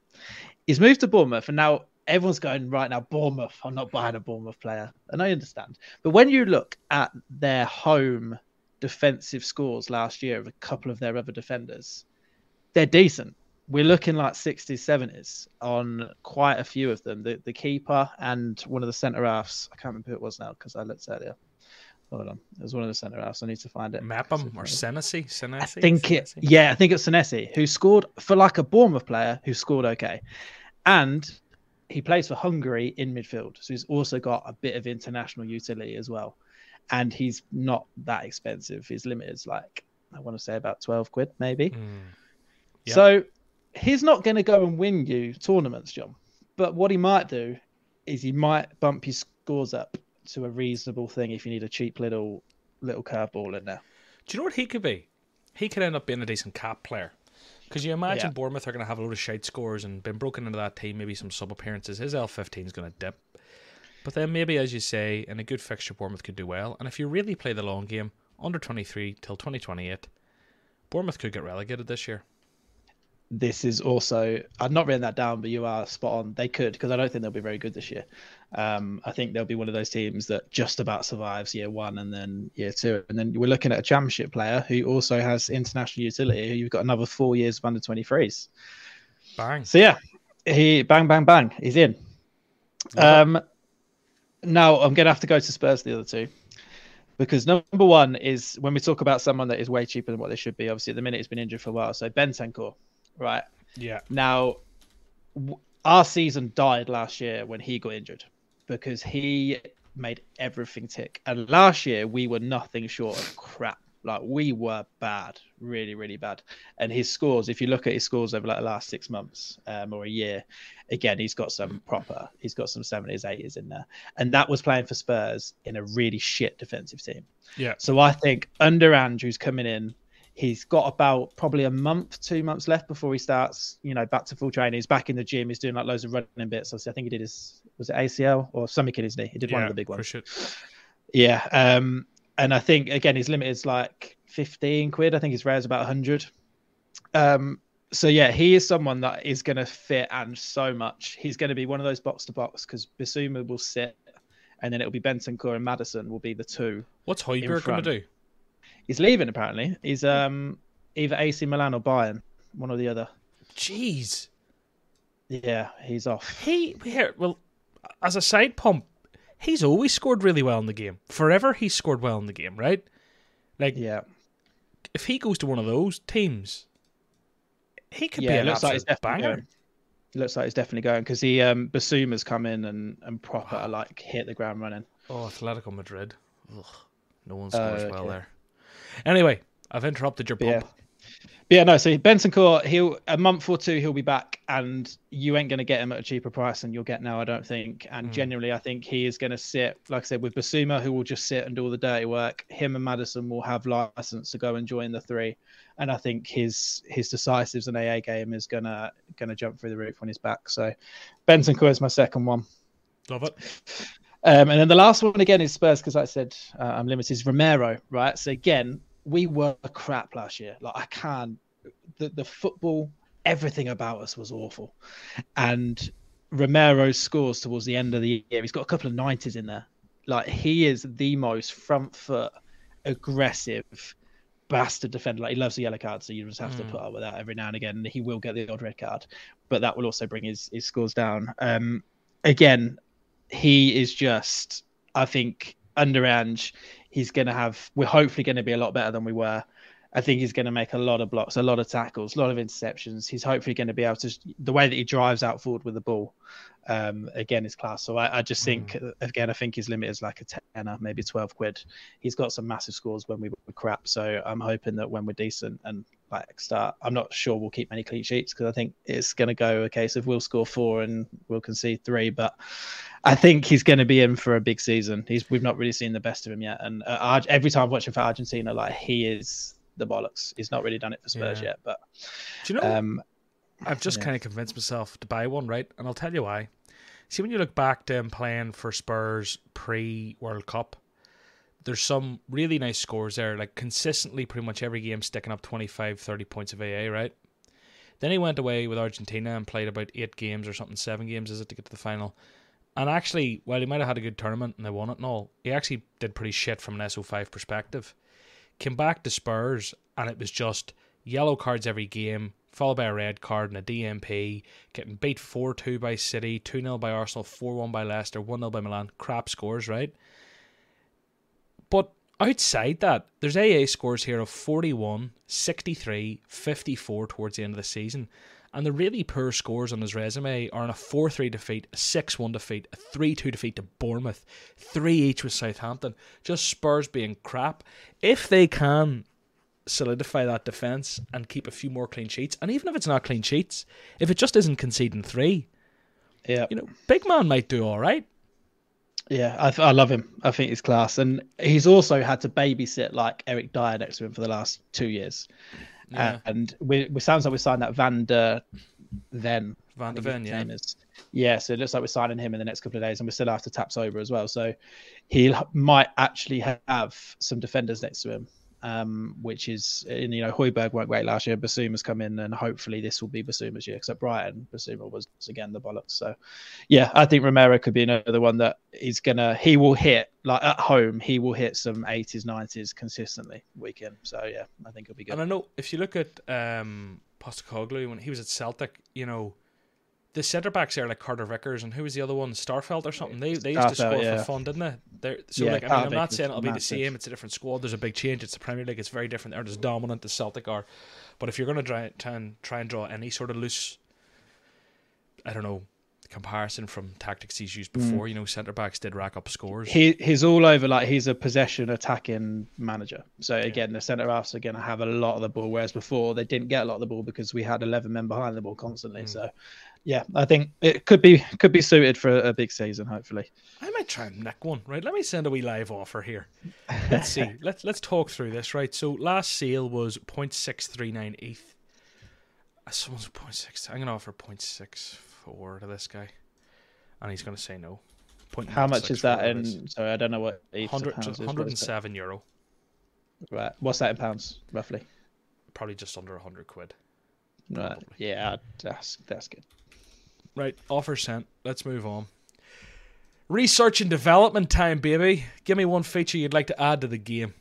He's moved to Bournemouth, and now everyone's going right now. Bournemouth, I'm not buying a Bournemouth player, and I understand. But when you look at their home defensive scores last year of a couple of their other defenders, they're decent we're looking like 60s, 70s on quite a few of them. The the keeper and one of the centre halves. I can't remember who it was now because I looked earlier. Hold on, there's one of the centre halves. I need to find it. Mepham or Senesi? Senesi? I think it. Yeah, I think it's Senesi who scored for like a Bournemouth player who scored okay, and he plays for Hungary in midfield, so he's also got a bit of international utility as well, and he's not that expensive. His limit is like I want to say about twelve quid, maybe. Mm. Yep. So he's not going to go and win you tournaments, John. But what he might do is he might bump his scores up to a reasonable thing if you need a cheap little little curveball in there. Do you know what he could be? He could end up being a decent cap player. Because you imagine Yeah. Bournemouth are going to have a load of shite scores and been broken into that team, maybe some sub appearances. His L15 is going to dip. But then maybe, as you say, in a good fixture, Bournemouth could do well. And if you really play the long game, under 23 till 2028, Bournemouth could get relegated this year. This is also I've not written that down, but you are spot on. They could because I don't think they'll be very good this year. Um, I think they'll be one of those teams that just about survives year one and then year two, and then we're looking at a championship player who also has international utility. Who you've got another four years of under 23s. Bang. So yeah, he bang bang bang, he's in. Um, now I'm gonna have to go to Spurs the other two because number one is when we talk about someone that is way cheaper than what they should be. Obviously, at the minute he's been injured for a while. So Ben Bentancur, right Yeah. now, our season died last year when he got injured because he made everything tick. And last year we were nothing short of crap. Like we were bad, really, really bad. And his scores, if you look at his scores over like the last six months um, or a year, again, he's got some proper, he's got some 70s, 80s in there. And that was playing for Spurs in a really shit defensive team. Yeah. So I think under Andrews coming in, he's got about probably a month, two months left before he starts, you know, back to full training. He's back in the gym. He's doing like loads of running bits. Obviously, I think he did his was it ACL or something in his knee. He did one of the big ones. it. Yeah. Um, and I think again his limit is like fifteen quid. I think his rare is about hundred. Um, so yeah, he is someone that is going to fit and so much. He's going to be one of those box to box because Bissouma will sit, and then it'll be Bentancur and Maddison will be the two. What's Højbjerg going to do? He's leaving apparently. He's um either AC Milan or Bayern, one or the other. Jeez. Yeah, he's off. He here well, as a side pump, he's always scored really well in the game. Forever, he's scored well in the game, right? Like Yeah, if he goes to one of those teams, he could yeah. be an looks like he's absolute definitely banger. going. Looks like he's definitely going because he um Bissouma's come in and and proper like hit the ground running. Oh, Atletico Madrid. Ugh, no one Oh, scores well okay. there. Anyway, I've interrupted your But yeah. But yeah, no. So Bentancur, he'll a month or two, he'll be back, and you ain't going to get him at a cheaper price than you'll get now, I don't think. And Mm. genuinely, I think he is going to sit, like I said, with Bissouma, who will just sit and do all the dirty work. Him and Maddison will have license to go and join the three, and I think his his decisives and AA game is gonna gonna jump through the roof when he's back. So Bentancur is my second one. Love it. Um, and then the last one again is Spurs because like I said uh, I'm limited. Is Romero, right? So again, we were crap last year. Like I can't. The the football, everything about us was awful, and Romero's scores towards the end of the year. He's got a couple of nineties in there. Like he is the most front foot, aggressive bastard defender. Like he loves the yellow card, so you just have to Mm. put up with that every now and again. He will get the odd red card, but that will also bring his his scores down. Um, again, he is just I think under Ange, he's gonna have we're hopefully gonna be a lot better than we were. I think he's going to make a lot of blocks, a lot of tackles, a lot of interceptions. He's hopefully going to be able to the way that he drives out forward with the ball. Um, again, is class. So I, I just think again, I think his limit is like a tenner, maybe twelve quid. He's got some massive scores when we were crap. So I'm hoping that when we're decent and like start, I'm not sure we'll keep many clean sheets because I think it's going to go a case of we'll score four and we'll concede three. But I think he's going to be in for a big season. He's we've not really seen the best of him yet, and uh, every time I watch him for Argentina, like he is the bollocks. He's not really done it for Spurs Yeah. yet, but Do you know? um, I've just yeah. kind of convinced myself to buy one, right? And I'll tell you why. See, when you look back to him playing for Spurs pre World Cup, there's some really nice scores there, like consistently pretty much every game sticking up 25, 30 points of AA, right? Then he went away with Argentina and played about eight games or something, seven games, is it, to get to the final. And actually, while he might have had a good tournament and they won it and all, he actually did pretty shit from an SO5 perspective. Came back to Spurs and it was just yellow cards every game, followed by a red card and a DMP, getting beat 4 2 by City, 2 0 by Arsenal, 4 1 by Leicester, 1 0 by Milan. Crap scores, right? But outside that, there's AA scores here of 41, 63, 54 towards the end of the season. And the really poor scores on his resume are on a 4 3 defeat, a 6 1 defeat, a 3 2 defeat to Bournemouth, 3 each with Southampton. Just Spurs being crap. If they can solidify that defence and keep a few more clean sheets, and even if it's not clean sheets, if it just isn't conceding three, yeah, you know, big man might do all right. Yeah, I, th- I love him. I think he's class, and he's also had to babysit like Eric Dier next to him for the last two years. Uh, yeah. and we, we sounds like we signed that Van der Ven. Van der Ven, yeah. Is. Yeah, so it looks like we're signing him in the next couple of days, and we still have to tap sober as well. So he might actually have some defenders next to him um, which is you know Højbjerg weren't great last year. Bissouma's come in, and hopefully this will be Bissouma's year. Except Brighton, Bissouma was again the bollocks. So yeah, I think Romero could be another one that he's gonna he will hit like at home he will hit some 80s 90s consistently weekend. So yeah, I think it'll be good. And I know if you look at um, Postecoglou when he was at Celtic, you know the centre backs there like Carter Vickers and who was the other one Starfelt or something they they used to score yeah. for fun didn't they They're, so yeah, like I mean I'm not saying it'll be the same it's a different squad there's a big change it's the Premier League it's very different they're as dominant as Celtic are but if you're going to try, try and try and draw any sort of loose I don't know comparison from tactics he's used before. Mm. You know, centre backs did rack up scores. He he's all over like he's a possession attacking manager. So again, the centre halves are going to have a lot of the ball, whereas before they didn't get a lot of the ball because we had eleven men behind the ball constantly. Mm. So yeah, I think it could be could be suited for a, big season. Hopefully, I might try and nick one. Right, let me send a wee live offer here. Let's see. let's let's talk through this. Right, so last sale was 0.639 ETH. Uh, someone's 0.6. I'm gonna offer 0.6 forward to this guy, and he's going to say no. Point How much is that in? Sorry, I don't know what. 100, 107 euro. Right. What's that in pounds, roughly? Probably just under 100 quid. Right. Probably. Yeah, that's that's good. Right. Offer sent. Let's move on. Research and development time, baby. Give me one feature you'd like to add to the game.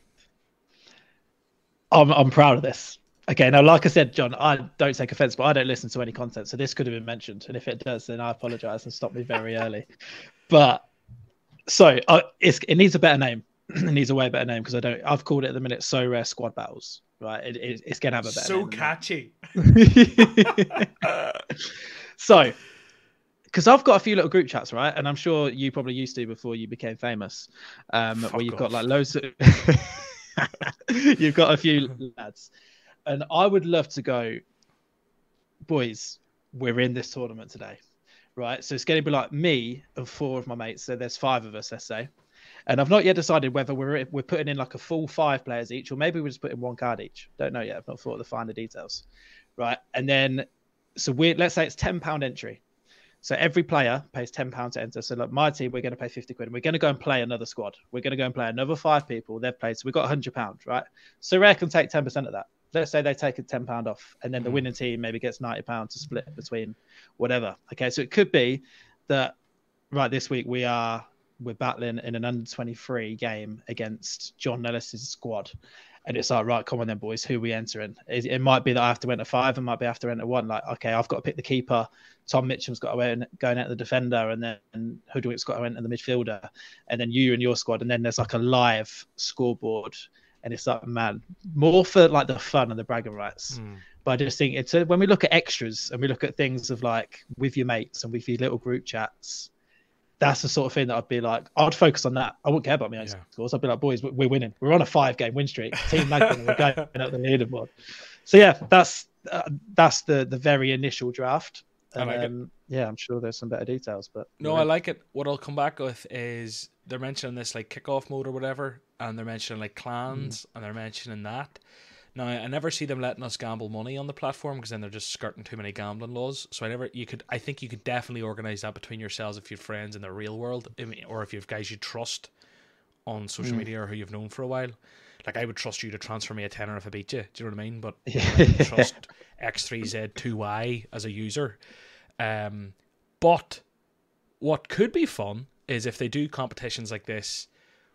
I'm I'm proud of this. Okay, now, like I said, John, I don't take offense, but I don't listen to any content, so this could have been mentioned. And if it does, then I apologize and stop me very early. But so uh, it needs a better name. it needs a way better name because I don't. I've called it at the minute "Sorare Squad Battles. Right, it, it, it's gonna have a better. So catchy. so, because I've got a few little group chats, right, and I'm sure you probably used to before you became famous, um, where you've off. got like loads of. you've got a few lads and I would love to go, boys. We're in this tournament today, right? So it's going to be like me and four of my mates. So there's five of us, let's say. And I've not yet decided whether we're we're putting in like a full five players each, or maybe we're just putting one card each. Don't know yet. I've not thought of the finer details, right? And then, so we let's say it's ten pound entry. So every player pays ten pounds to enter. So like my team, we're going to pay fifty quid. And we're going to go and play another squad. We're going to go and play another five people. They've played, so we've got hundred pounds, right? Sorare can take ten percent of that let's say they take a ten pound off, and then the mm. winning team maybe gets ninety pounds to split between whatever. Okay, so it could be that right this week we are we're battling in an under twenty three game against John Nellis's squad. And it's like, right, come on then, boys. Who we entering? It, it might be that I have to enter five, and might be after enter one. Like, okay, I've got to pick the keeper. Tom Mitchell's got to enter, go and enter the defender, and then Hoodwink's got to enter the midfielder, and then you and your squad, and then there's like a live scoreboard and it's like man more for like the fun and the bragging rights mm. but i just think it's a, when we look at extras and we look at things of like with your mates and with your little group chats that's the sort of thing that I'd be like, I'd focus on that. I wouldn't care about my own yeah. scores. I'd be like, boys, we're winning. We're on a five game win streak. Team Magdalene, we're going up the leaderboard. So yeah, that's uh, that's the the very initial draft. And, like um, yeah, I'm sure there's some better details, but no, I like it. What I'll come back with is they're mentioning this like kickoff mode or whatever, and they're mentioning like clans, mm. and they're mentioning that. Now, I never see them letting us gamble money on the platform because then they're just skirting too many gambling laws. So I never, you could, I think you could definitely organize that between yourselves if you're friends in the real world, or if you have guys you trust on social mm. media or who you've known for a while. Like I would trust you to transfer me a tenner if I beat you. Do you know what I mean? But I trust X3Z2Y as a user. Um, but what could be fun is if they do competitions like this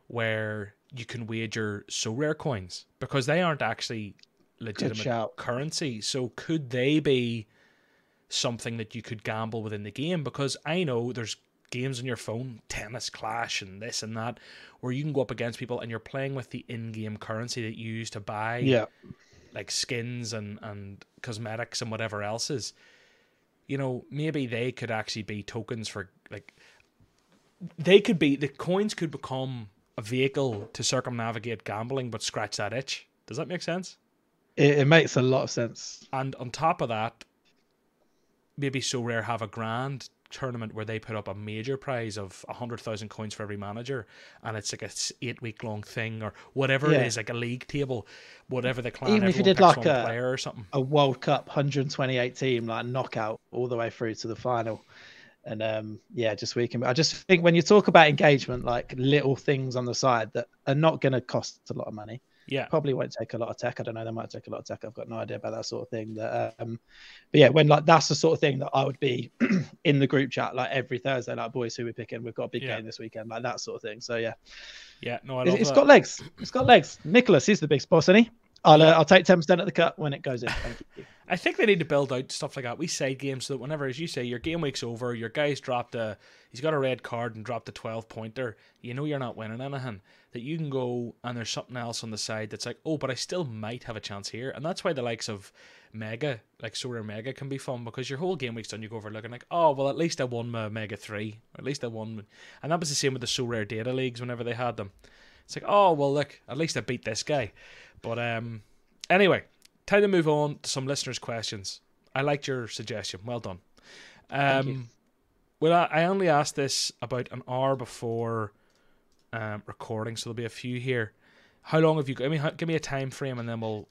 where you can wager Sorare coins because they aren't actually legitimate currency. So could they be something that you could gamble within the game? Because I know there's games on your phone, tennis, clash, and this and that, where you can go up against people and you're playing with the in-game currency that you use to buy, Yeah. like skins and and cosmetics and whatever else is. You know, maybe they could actually be tokens for like they could be the coins could become a vehicle to circumnavigate gambling, but scratch that itch. Does that make sense? It, it makes a lot of sense. And on top of that, maybe Sorare have a grand tournament where they put up a major prize of a hundred thousand coins for every manager, and it's like a eight week long thing or whatever Yeah. it is, like a league table, whatever the clan. Even if you did like a- player or something. A World Cup 128 team like knockout all the way through to the final. And um, yeah, just we can. I just think when you talk about engagement, like little things on the side that are not going to cost a lot of money, Yeah, probably won't take a lot of tech. I don't know. They might take a lot of tech. I've got no idea about that sort of thing. That, um, but yeah, when like that's the sort of thing that I would be in the group chat like every Thursday, like boys, who we picking? We've got a big Yeah. game this weekend, like that sort of thing. So yeah, yeah. No, I it's, love it's that. got legs. It's got legs. Nicolas, he's the big boss, isn't he? I'll uh, I'll take ten percent at the cut when it goes in. Thank you. I think they need to build out stuff like that. We side games so that whenever, as you say, your game week's over, your guy's dropped a, he's got a red card and dropped a twelve pointer. You know you're not winning anything. That you can go and there's something else on the side that's like, oh, but I still might have a chance here, and that's why the likes of Mega, like Solar Mega, can be fun because your whole game week's done. You go over looking like, oh, well, at least I won my Mega three, or at least I won, and that was the same with the SorareData leagues whenever they had them. It's like, oh, well, look, at least I beat this guy. But um, anyway, time to move on to some listeners' questions. I liked your suggestion. Well done. Um, well, I, I only asked this about an hour before um, recording, so there'll be a few here. How long have you got? I mean, give me a time frame, and then we'll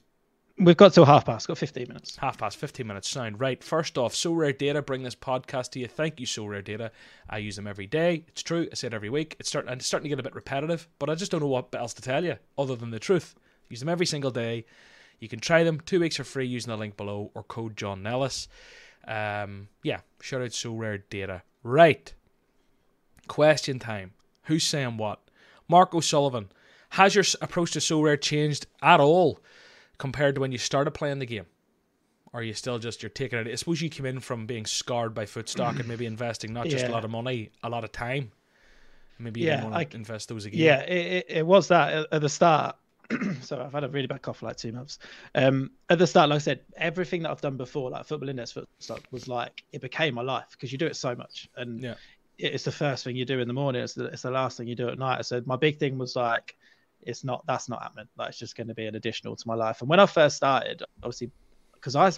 We've got till half past. Got fifteen minutes. half past 15 minutes sound right first off SorareData bring this podcast to you thank you SorareData i use them every day it's true i say it every week it's starting it's starting to get a bit repetitive but i just don't know what else to tell you other than the truth use them every single day you can try them two weeks for free using the link below or code john nellis um yeah shout out SorareData right question time who's saying what mark o'sullivan has your approach to Sorare changed at all compared to when you started playing the game? Or are you still just you're taking it? I suppose you came in from being scarred by footstock and maybe investing not just a lot of money, a lot of time. Maybe you Yeah, didn't want I- to invest those again. Yeah, it, it, it was that at, at the start. so I've had a really bad cough for like two months. Um, at the start, like I said, everything that I've done before, like football index footstock, was like it became my life because you do it so much, and Yeah. it's the first thing you do in the morning. It's the, it's the last thing you do at night. So my big thing was like, it's not that's not happening. Like it's just going to be an additional to my life. And when I first started, obviously, because I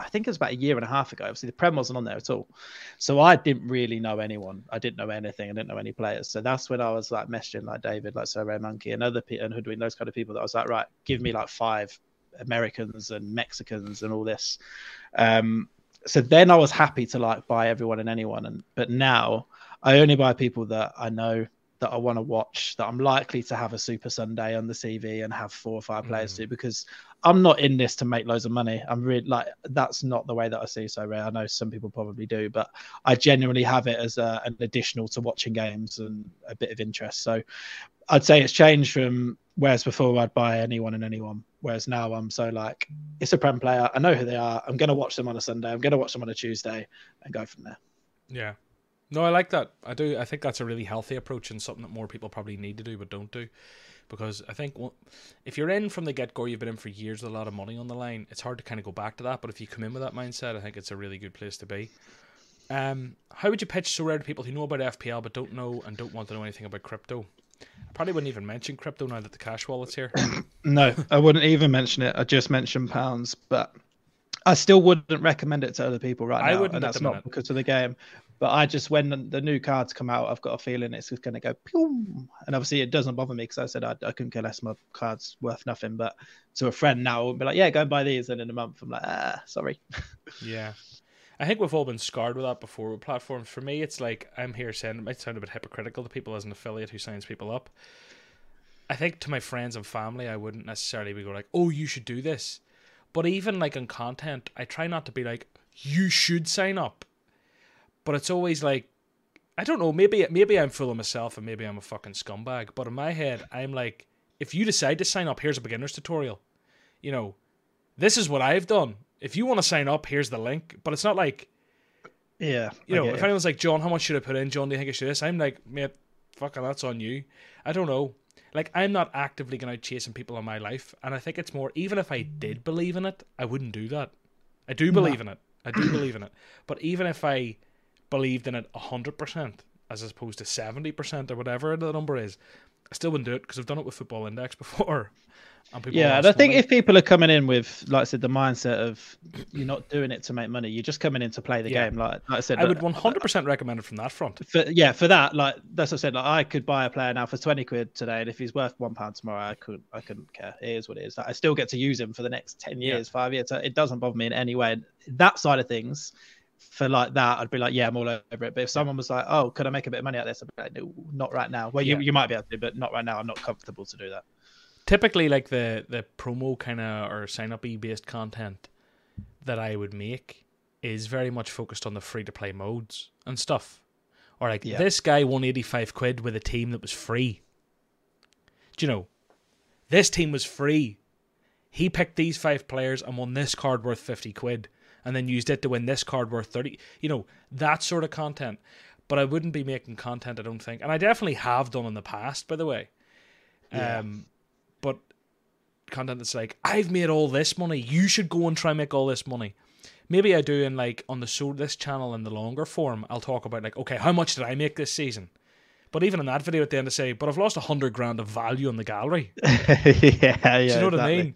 I think it was about a year and a half ago. Obviously, the prem wasn't on there at all, so I didn't really know anyone. I didn't know anything. I didn't know any players. So that's when I was like messaging like David, like Sorare Monkey, and other people, and Hoodwin, those kind of people. That I was like, right, give me like five Americans and Mexicans and all this. Um, so then I was happy to like buy everyone and anyone, and but now I only buy people that I know that I want to watch, that I'm likely to have a Super Sunday on the CV and have four or five players Mm. to, because I'm not in this to make loads of money. I'm really like that's not the way that I see Sorare. I know some people probably do, but I genuinely have it as a, an additional to watching games and a bit of interest. So I'd say it's changed from whereas before I'd buy anyone and anyone, whereas now I'm so like it's a prem player. I know who they are. I'm going to watch them on a Sunday. I'm going to watch them on a Tuesday and go from there. Yeah. No, I like that. I do. I think that's a really healthy approach and something that more people probably need to do but don't do. Because I think well, if you're in from the get go, you've been in for years with a lot of money on the line, it's hard to kind of go back to that. But if you come in with that mindset, I think it's a really good place to be. Um, how would you pitch Sorare to people who know about FPL but don't know and don't want to know anything about crypto? I probably wouldn't even mention crypto now that the cash wallet's here. No, I wouldn't even mention it. I just mentioned pounds, but I still wouldn't recommend it to other people right I now. wouldn't and that's not minute. because of the game. But I just when the, new cards come out, I've got a feeling it's just going to go pew. And obviously, it doesn't bother me because I said I, I couldn't care less. My cards worth nothing. But to a friend now, I'll be like, yeah, go and buy these. And in a month, I'm like, ah, sorry. Yeah. I think we've all been scarred with that before with platforms. For me, it's like I'm here saying it might sound a bit hypocritical to people as an affiliate who signs people up. I think to my friends and family, I wouldn't necessarily be go like, "Oh, you should do this," but even like on content, I try not to be like, "You should sign up," but it's always like, I don't know. Maybe maybe I'm full of myself and maybe I'm a fucking scumbag. But in my head, I'm like, if you decide to sign up, here's a beginner's tutorial. You know, this is what I've done. If you want to sign up, here's the link. But it's not like Yeah, you know, if anyone's like, John, how much should I put in? John, do you think I should this? I'm like, mate, fucking that's on you. I don't know. Like, I'm not actively going out chasing people in my life. And I think it's more, even if I did believe in it, I wouldn't do that. I do believe no. in it. I do believe in it. But even if I believed in it 100%, as opposed to 70% or whatever the number is, I still wouldn't do it because I've done it with Football Index before. And people yeah, and I think money. if people are coming in with, like I said, the mindset of you're not doing it to make money, you're just coming in to play the yeah. game. Like, like, I said, I would 100% recommend it from that front. For, yeah, for that, like that's what I said. Like I could buy a player now for 20 quid today, and if he's worth one pound tomorrow, I could I couldn't care. It is what it is. Like, I still get to use him for the next 10 years, yeah. five years. So it doesn't bother me in any way. That side of things, for like that, I'd be like, yeah, I'm all over it. But if someone was like, oh, could I make a bit of money out of this? I'd be like, no, not right now. Well, yeah. you, you might be able to, but not right now. I'm not comfortable to do that typically like the the promo kind of or sign up e based content that I would make is very much focused on the free to play modes and stuff. Or like yeah. this guy won 85 quid with a team that was free. Do you know? This team was free. He picked these five players and won this card worth 50 quid and then used it to win this card worth 30. You know, that sort of content. But I wouldn't be making content, I don't think. And I definitely have done in the past, by the way. Yeah. Um, but content that's like, I've made all this money. You should go and try and make all this money. Maybe I do in like on the so this channel in the longer form. I'll talk about like, okay, how much did I make this season? But even in that video at the end, I say, but I've lost a hundred grand of value in the gallery. yeah, yeah. Do you know exactly. what I mean?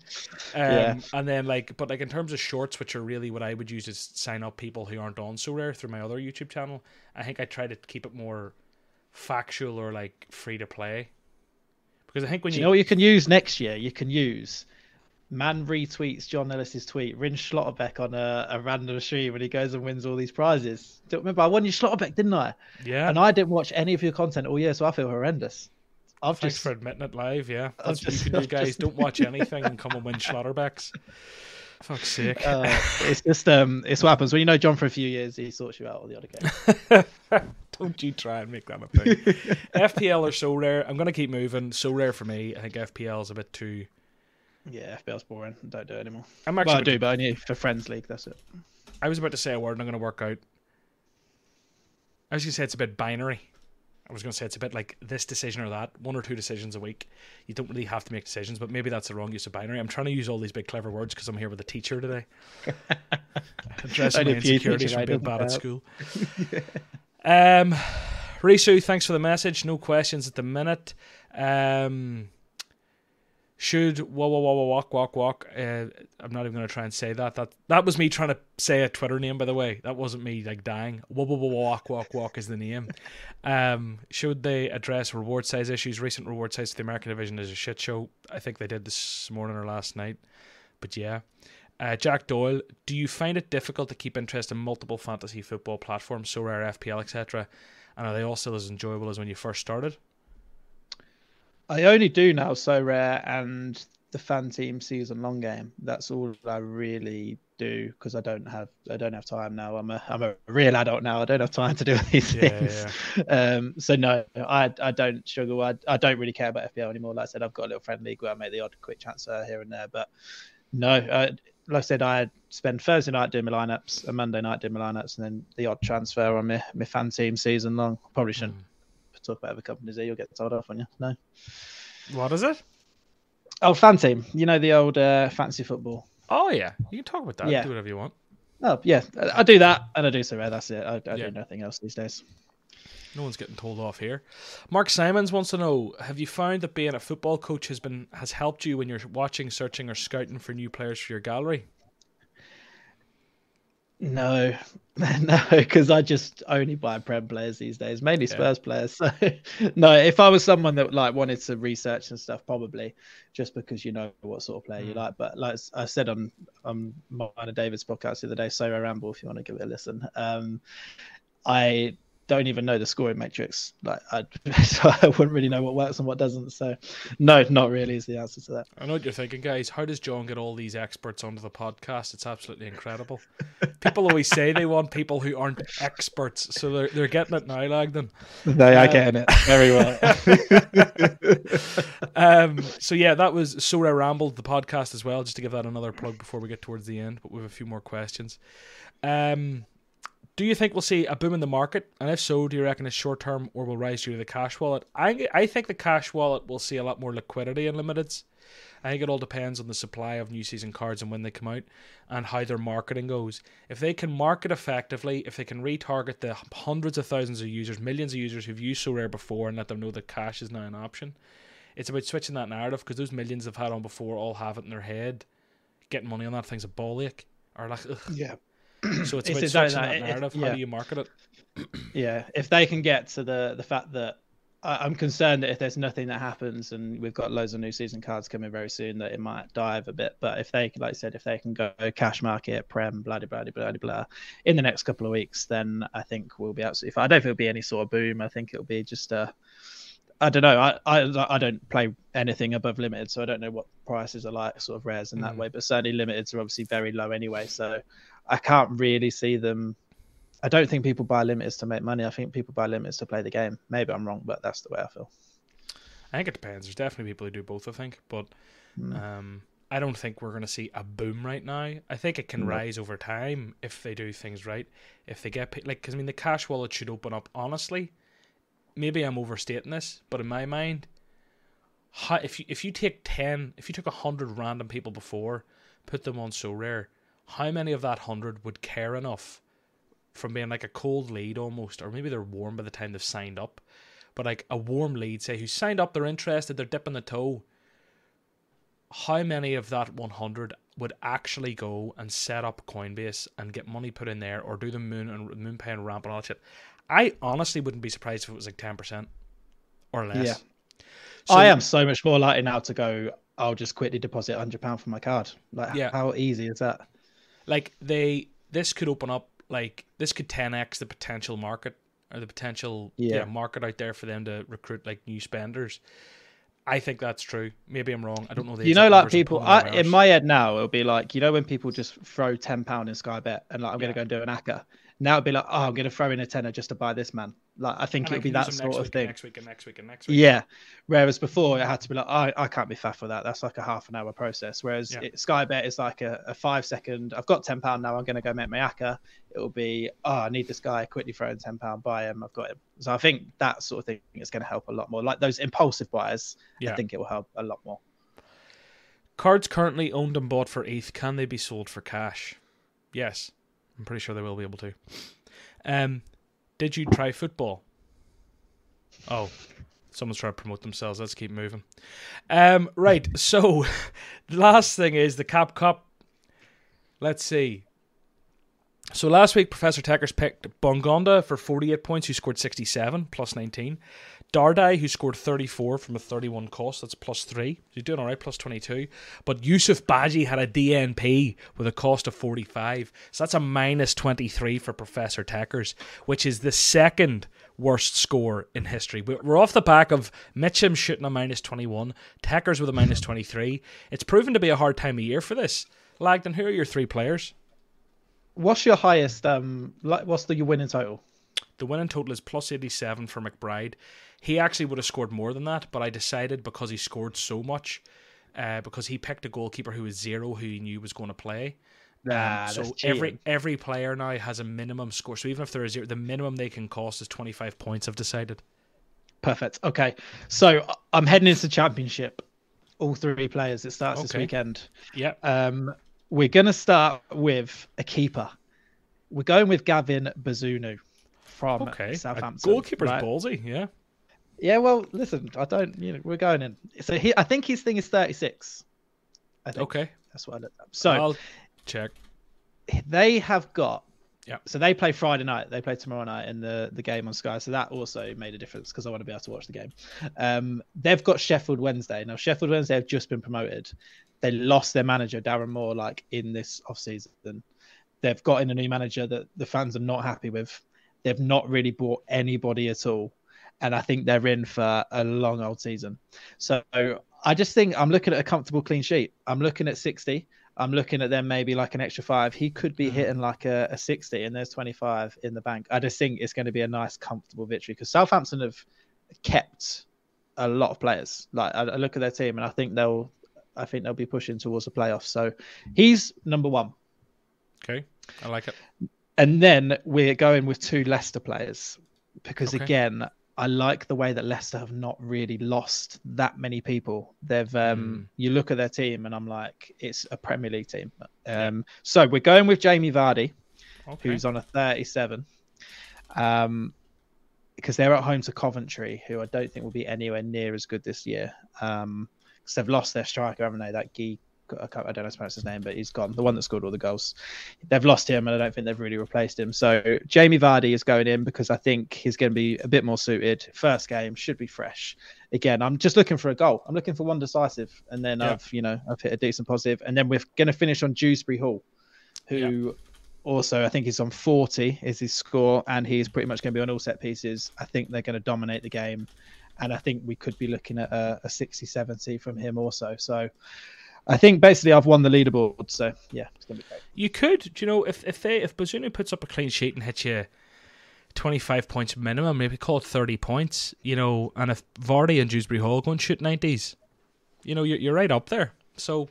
Um, yeah. And then like, but like in terms of shorts, which are really what I would use to sign up people who aren't on Sorare through my other YouTube channel. I think I try to keep it more factual or like free to play. Because I think when you... you know what you can use next year, you can use man retweets John Nellis's tweet, Rin Schlotterbeck on a, a random stream when he goes and wins all these prizes. Don't remember I won you Schlotterbeck, didn't I? Yeah. And I didn't watch any of your content all year, so I feel horrendous. I've Thanks just for admitting it live. Yeah, that's just, you guys. Just... Don't watch anything and come and win Schlotterbecks. Fuck's sake. Uh, it's just um, it's what happens when you know John for a few years. He sorts you out all the other game. Don't you try and make that a thing. FPL are Sorare. I'm gonna keep moving. Sorare for me. I think FPL is a bit too. Yeah, FPL's boring. Don't do it anymore. I'm actually. Well, I do, but only for friends league. That's it. I was about to say a word. and I'm gonna work out. I was gonna say it's a bit binary. I was going to say it's a bit like this decision or that, one or two decisions a week. You don't really have to make decisions, but maybe that's the wrong use of binary. I'm trying to use all these big clever words because I'm here with a teacher today. Addressing my insecurities from being bad at school. um, Risu, thanks for the message. No questions at the minute. Um, should wah wah wah walk walk walk. Uh, I'm not even gonna try and say that. That that was me trying to say a Twitter name, by the way. That wasn't me like dying. Wah wah wah walk walk walk is the name. Um, should they address reward size issues? Recent reward size to the American division is a shit show. I think they did this morning or last night. But yeah. Uh, Jack Doyle, do you find it difficult to keep interest in multiple fantasy football platforms, Sorare, FPL, etc.? And are they all still as enjoyable as when you first started? I only do now Sorare and the fan team season long game. That's all I really do because I don't have I don't have time now. I'm a I'm a real adult now. I don't have time to do these yeah, things. Yeah. Um, so no, I I don't struggle. I, I don't really care about FPL anymore. Like I said, I've got a little friend league where I make the odd quick transfer here and there. But no, I, like I said, I spend Thursday night doing my lineups, and Monday night doing my lineups, and then the odd transfer on my, my fan team season long. Probably shouldn't. Mm talk about other companies here, you'll get told off on you. No. What is it? Oh, fan team. You know the old uh, fancy football. Oh yeah, you can talk about that. Yeah. Do whatever you want. Oh yeah, I do that and I do so. That's it. I, I yeah. do nothing else these days. No one's getting told off here. Mark Simons wants to know: Have you found that being a football coach has been has helped you when you're watching, searching, or scouting for new players for your gallery? No, no, because I just only buy Prem players these days, mainly Spurs players. So, no, if I was someone that like wanted to research and stuff, probably just because you know what sort of player mm. you like. But like I said on on Minor David's podcast the other day, So I Ramble, if you want to give it a listen, um, I don't even know the scoring matrix. Like, I, so I wouldn't really know what works and what doesn't. So, no, not really is the answer to that. I know what you're thinking, guys. How does John get all these experts onto the podcast? It's absolutely incredible. people always say they want people who aren't experts, so they're they're getting it now, Lagdon. They are um, getting it very well. um. So yeah, that was Sorare Rambled, the podcast as well. Just to give that another plug before we get towards the end, but we have a few more questions. Um Do you think we'll see a boom in the market? And if so, do you reckon it's short term or will rise due to the cash wallet? I I think the cash wallet will see a lot more liquidity in limiteds. I think it all depends on the supply of new season cards and when they come out and how their marketing goes. If they can market effectively, if they can retarget the hundreds of thousands of users, millions of users who've used Sorare before and let them know that cash is now an option, it's about switching that narrative because those millions have had on before all have it in their head. Getting money on that thing's a ball ache. Or like, ugh. Yeah. So it's, It's about switching that. that If- narrative. yeah. How do you market it? Yeah, if they can get to the the fact that I, I'm concerned that if there's nothing that happens and we've got loads of new season cards coming very soon, that it might dive a bit. But if they, like I said, if they can go cash market, prem, blah blah blah blah blah, in the next couple of weeks, then I think we'll be absolutely fine. I don't think it'll be any sort of boom. I think it'll be just a. I don't know. I, I I don't play anything above limited, so I don't know what prices are like, sort of rares in that Mhm. way. But certainly limiteds are obviously very low anyway, so I can't really see them I don't think people buy limiteds to make money. I think people buy limiteds to play the game. Maybe I'm wrong, but that's the way I feel. I think it depends. There's definitely people who do both. I think, but Mm. um, I don't think we're going to see a boom right now. I think it can rise over time if they do things right. If they get like, because I mean, the cash wallet should open up. Honestly, maybe I'm overstating this, but in my mind, if you if you take ten, if you took hundred random people before, put them on Sorare, how many of that hundred would care enough from being like a cold lead almost, or maybe they're warm by the time they've signed up, but like a warm lead, say who signed up, they're interested, they're dipping the toe. How many of that 100 would actually go and set up Coinbase and get money put in there, or do the moon and MoonPay and ramp and all that shit? I honestly wouldn't be surprised if it was like 10% or less. Yeah. So- I am so much more likely now to go. I'll just quickly deposit hundred pound from my card. Like, Yeah. how easy is that? like they this could open up like this could 10x the potential market or the potential yeah. Yeah. market out there for them to recruit like new spenders i think that's true maybe i'm wrong i don't know the you know, like people. I, in my head now, it'll be like you know when people just throw ten pound in Sky Bet and like I'm Yeah. gonna go and do an acca. Now it'd be like, oh, I'm gonna throw in a tenner just to buy this man. Like I think And I it'll be that sort of thing. next week and next week and next week Yeah. Whereas before it had to be like, I, I can't be faff with that. That's like a half an hour process. Whereas Yeah. it, Sky Bet is like a, a five second. I've got ten pound now. I'm going to go make my acca. It'll be, oh, I need this guy. Quickly throw in ten pound, buy him. I've got him. So I think that sort of thing is going to help a lot more. Like those impulsive buyers, Yeah. I think it will help a lot more. cards currently owned and bought for eth can they be sold for cash yes i'm pretty sure they will be able to. Um did you try football? Oh someone's trying to promote themselves. Let's keep moving. Um right so the last thing is the cap cup. Let's see. So last week professor Techers picked bongonda for 48 points who scored 67 plus 19 Dardai, who scored 34 from a 31 cost, that's plus 3. He's doing all right, plus 22. But Yusuf Baji had a DNP with a cost of 45. So that's a minus 23 for Professor Techers, which is the second worst score in history. We- We're off the back of Mitchum shooting a minus 21, Techers with a minus 23. It's proven to be a hard time of year for this. Lagdon, who are your three players? What's your highest? Um, what's the your winning total? The winning total is plus 87 for McBride. He actually would have scored more than that, but I decided because he scored so much, uh, because he picked a goalkeeper who was zero, who he knew was going to play. Um, Nah, so every every player now has a minimum score. So even if they're a zero, the minimum they can cost is 25 points, I've decided. Perfect. Okay, so I- I'm heading into championship. All three players. It starts this weekend. Yeah. Um, we're going to start with a keeper. We're going with Gavin Bazunu from Okay. A Southampton. goalkeeper's right? ballsy, yeah. Yeah, well, listen, I don't, you know, we're going in. So he, I think his thing is 36. I think Okay. that's what I looked up. So I'll check. they have got. Yeah. So they play Friday night. They play tomorrow night in the, the game on Sky. So that also made a difference because I want to be able to watch the game. Um, they've got Sheffield Wednesday. Now Sheffield Wednesday have just been promoted. They lost their manager Darren Moore like in this off season. They've got in a new manager that the fans are not happy with. They've not really bought anybody at all, and I think they're in for a long old season. So I just think I'm looking at a comfortable clean sheet. I'm looking at 60. I'm looking at them maybe like an extra five. He could be mm-hmm. hitting like a, a 60, and there's 25 in the bank. I just think it's going to be a nice, comfortable victory because Southampton have kept a lot of players. Like I, I look at their team, and I think they'll, I think they'll be pushing towards the playoffs. So mm. he's number one. Okay. I like it. And then we're going with two Leicester players because Okay. again, I like the way that Leicester have not really lost that many people. They've um, you look at their team and I'm like, it's a Premier League team. Um, so we're going with Jamie Vardy, Okay. who's on a 37. Um, because they're at home to Coventry, who I don't think will be anywhere near as good this year. Um, because they've lost their striker, haven't they? That Guy, I, can't, I don't know how to pronounce his name, but he's gone. The one that scored all the goals. They've lost him, and I don't think they've really replaced him. So Jamie Vardy is going in because I think he's going to be a bit more suited. First game should be fresh. Again, I'm just looking for a goal. I'm looking for one decisive, and then Yeah. I've you know I've hit a decent positive, and then we're going to finish on Dewsbury Hall, who also I think is on 40 is his score, and he's pretty much going to be on all set pieces. I think they're going to dominate the game, and I think we could be looking at a, a 60 70 from him also. So I think basically I've won the leaderboard. So yeah, it's going to be great. You could, do you know, if if they if Bazunu puts up a clean sheet and hits you twenty five points minimum, maybe call it thirty points, you know, and if Vardy and Dewsbury Hall go and shoot nineties, you know, you're you're right up there. So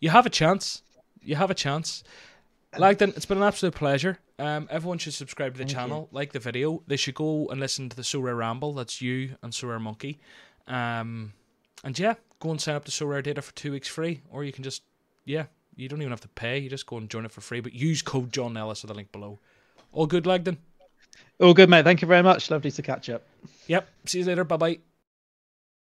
you have a chance. You have a chance. Lagdon, it's been an absolute pleasure. Um, everyone should subscribe to the Thank channel, like the video. They should go and listen to the Sorare Ramble. That's you and Sorare Monkey. Um, and yeah, go and sign up to SorareData for two weeks free, or you can just yeah, you don't even have to pay. You just go and join it for free, but use code John Nellis at the link below. All good, Lagdon. All good, mate. Thank you very much. Lovely to catch up. Yep. See you later. Bye bye.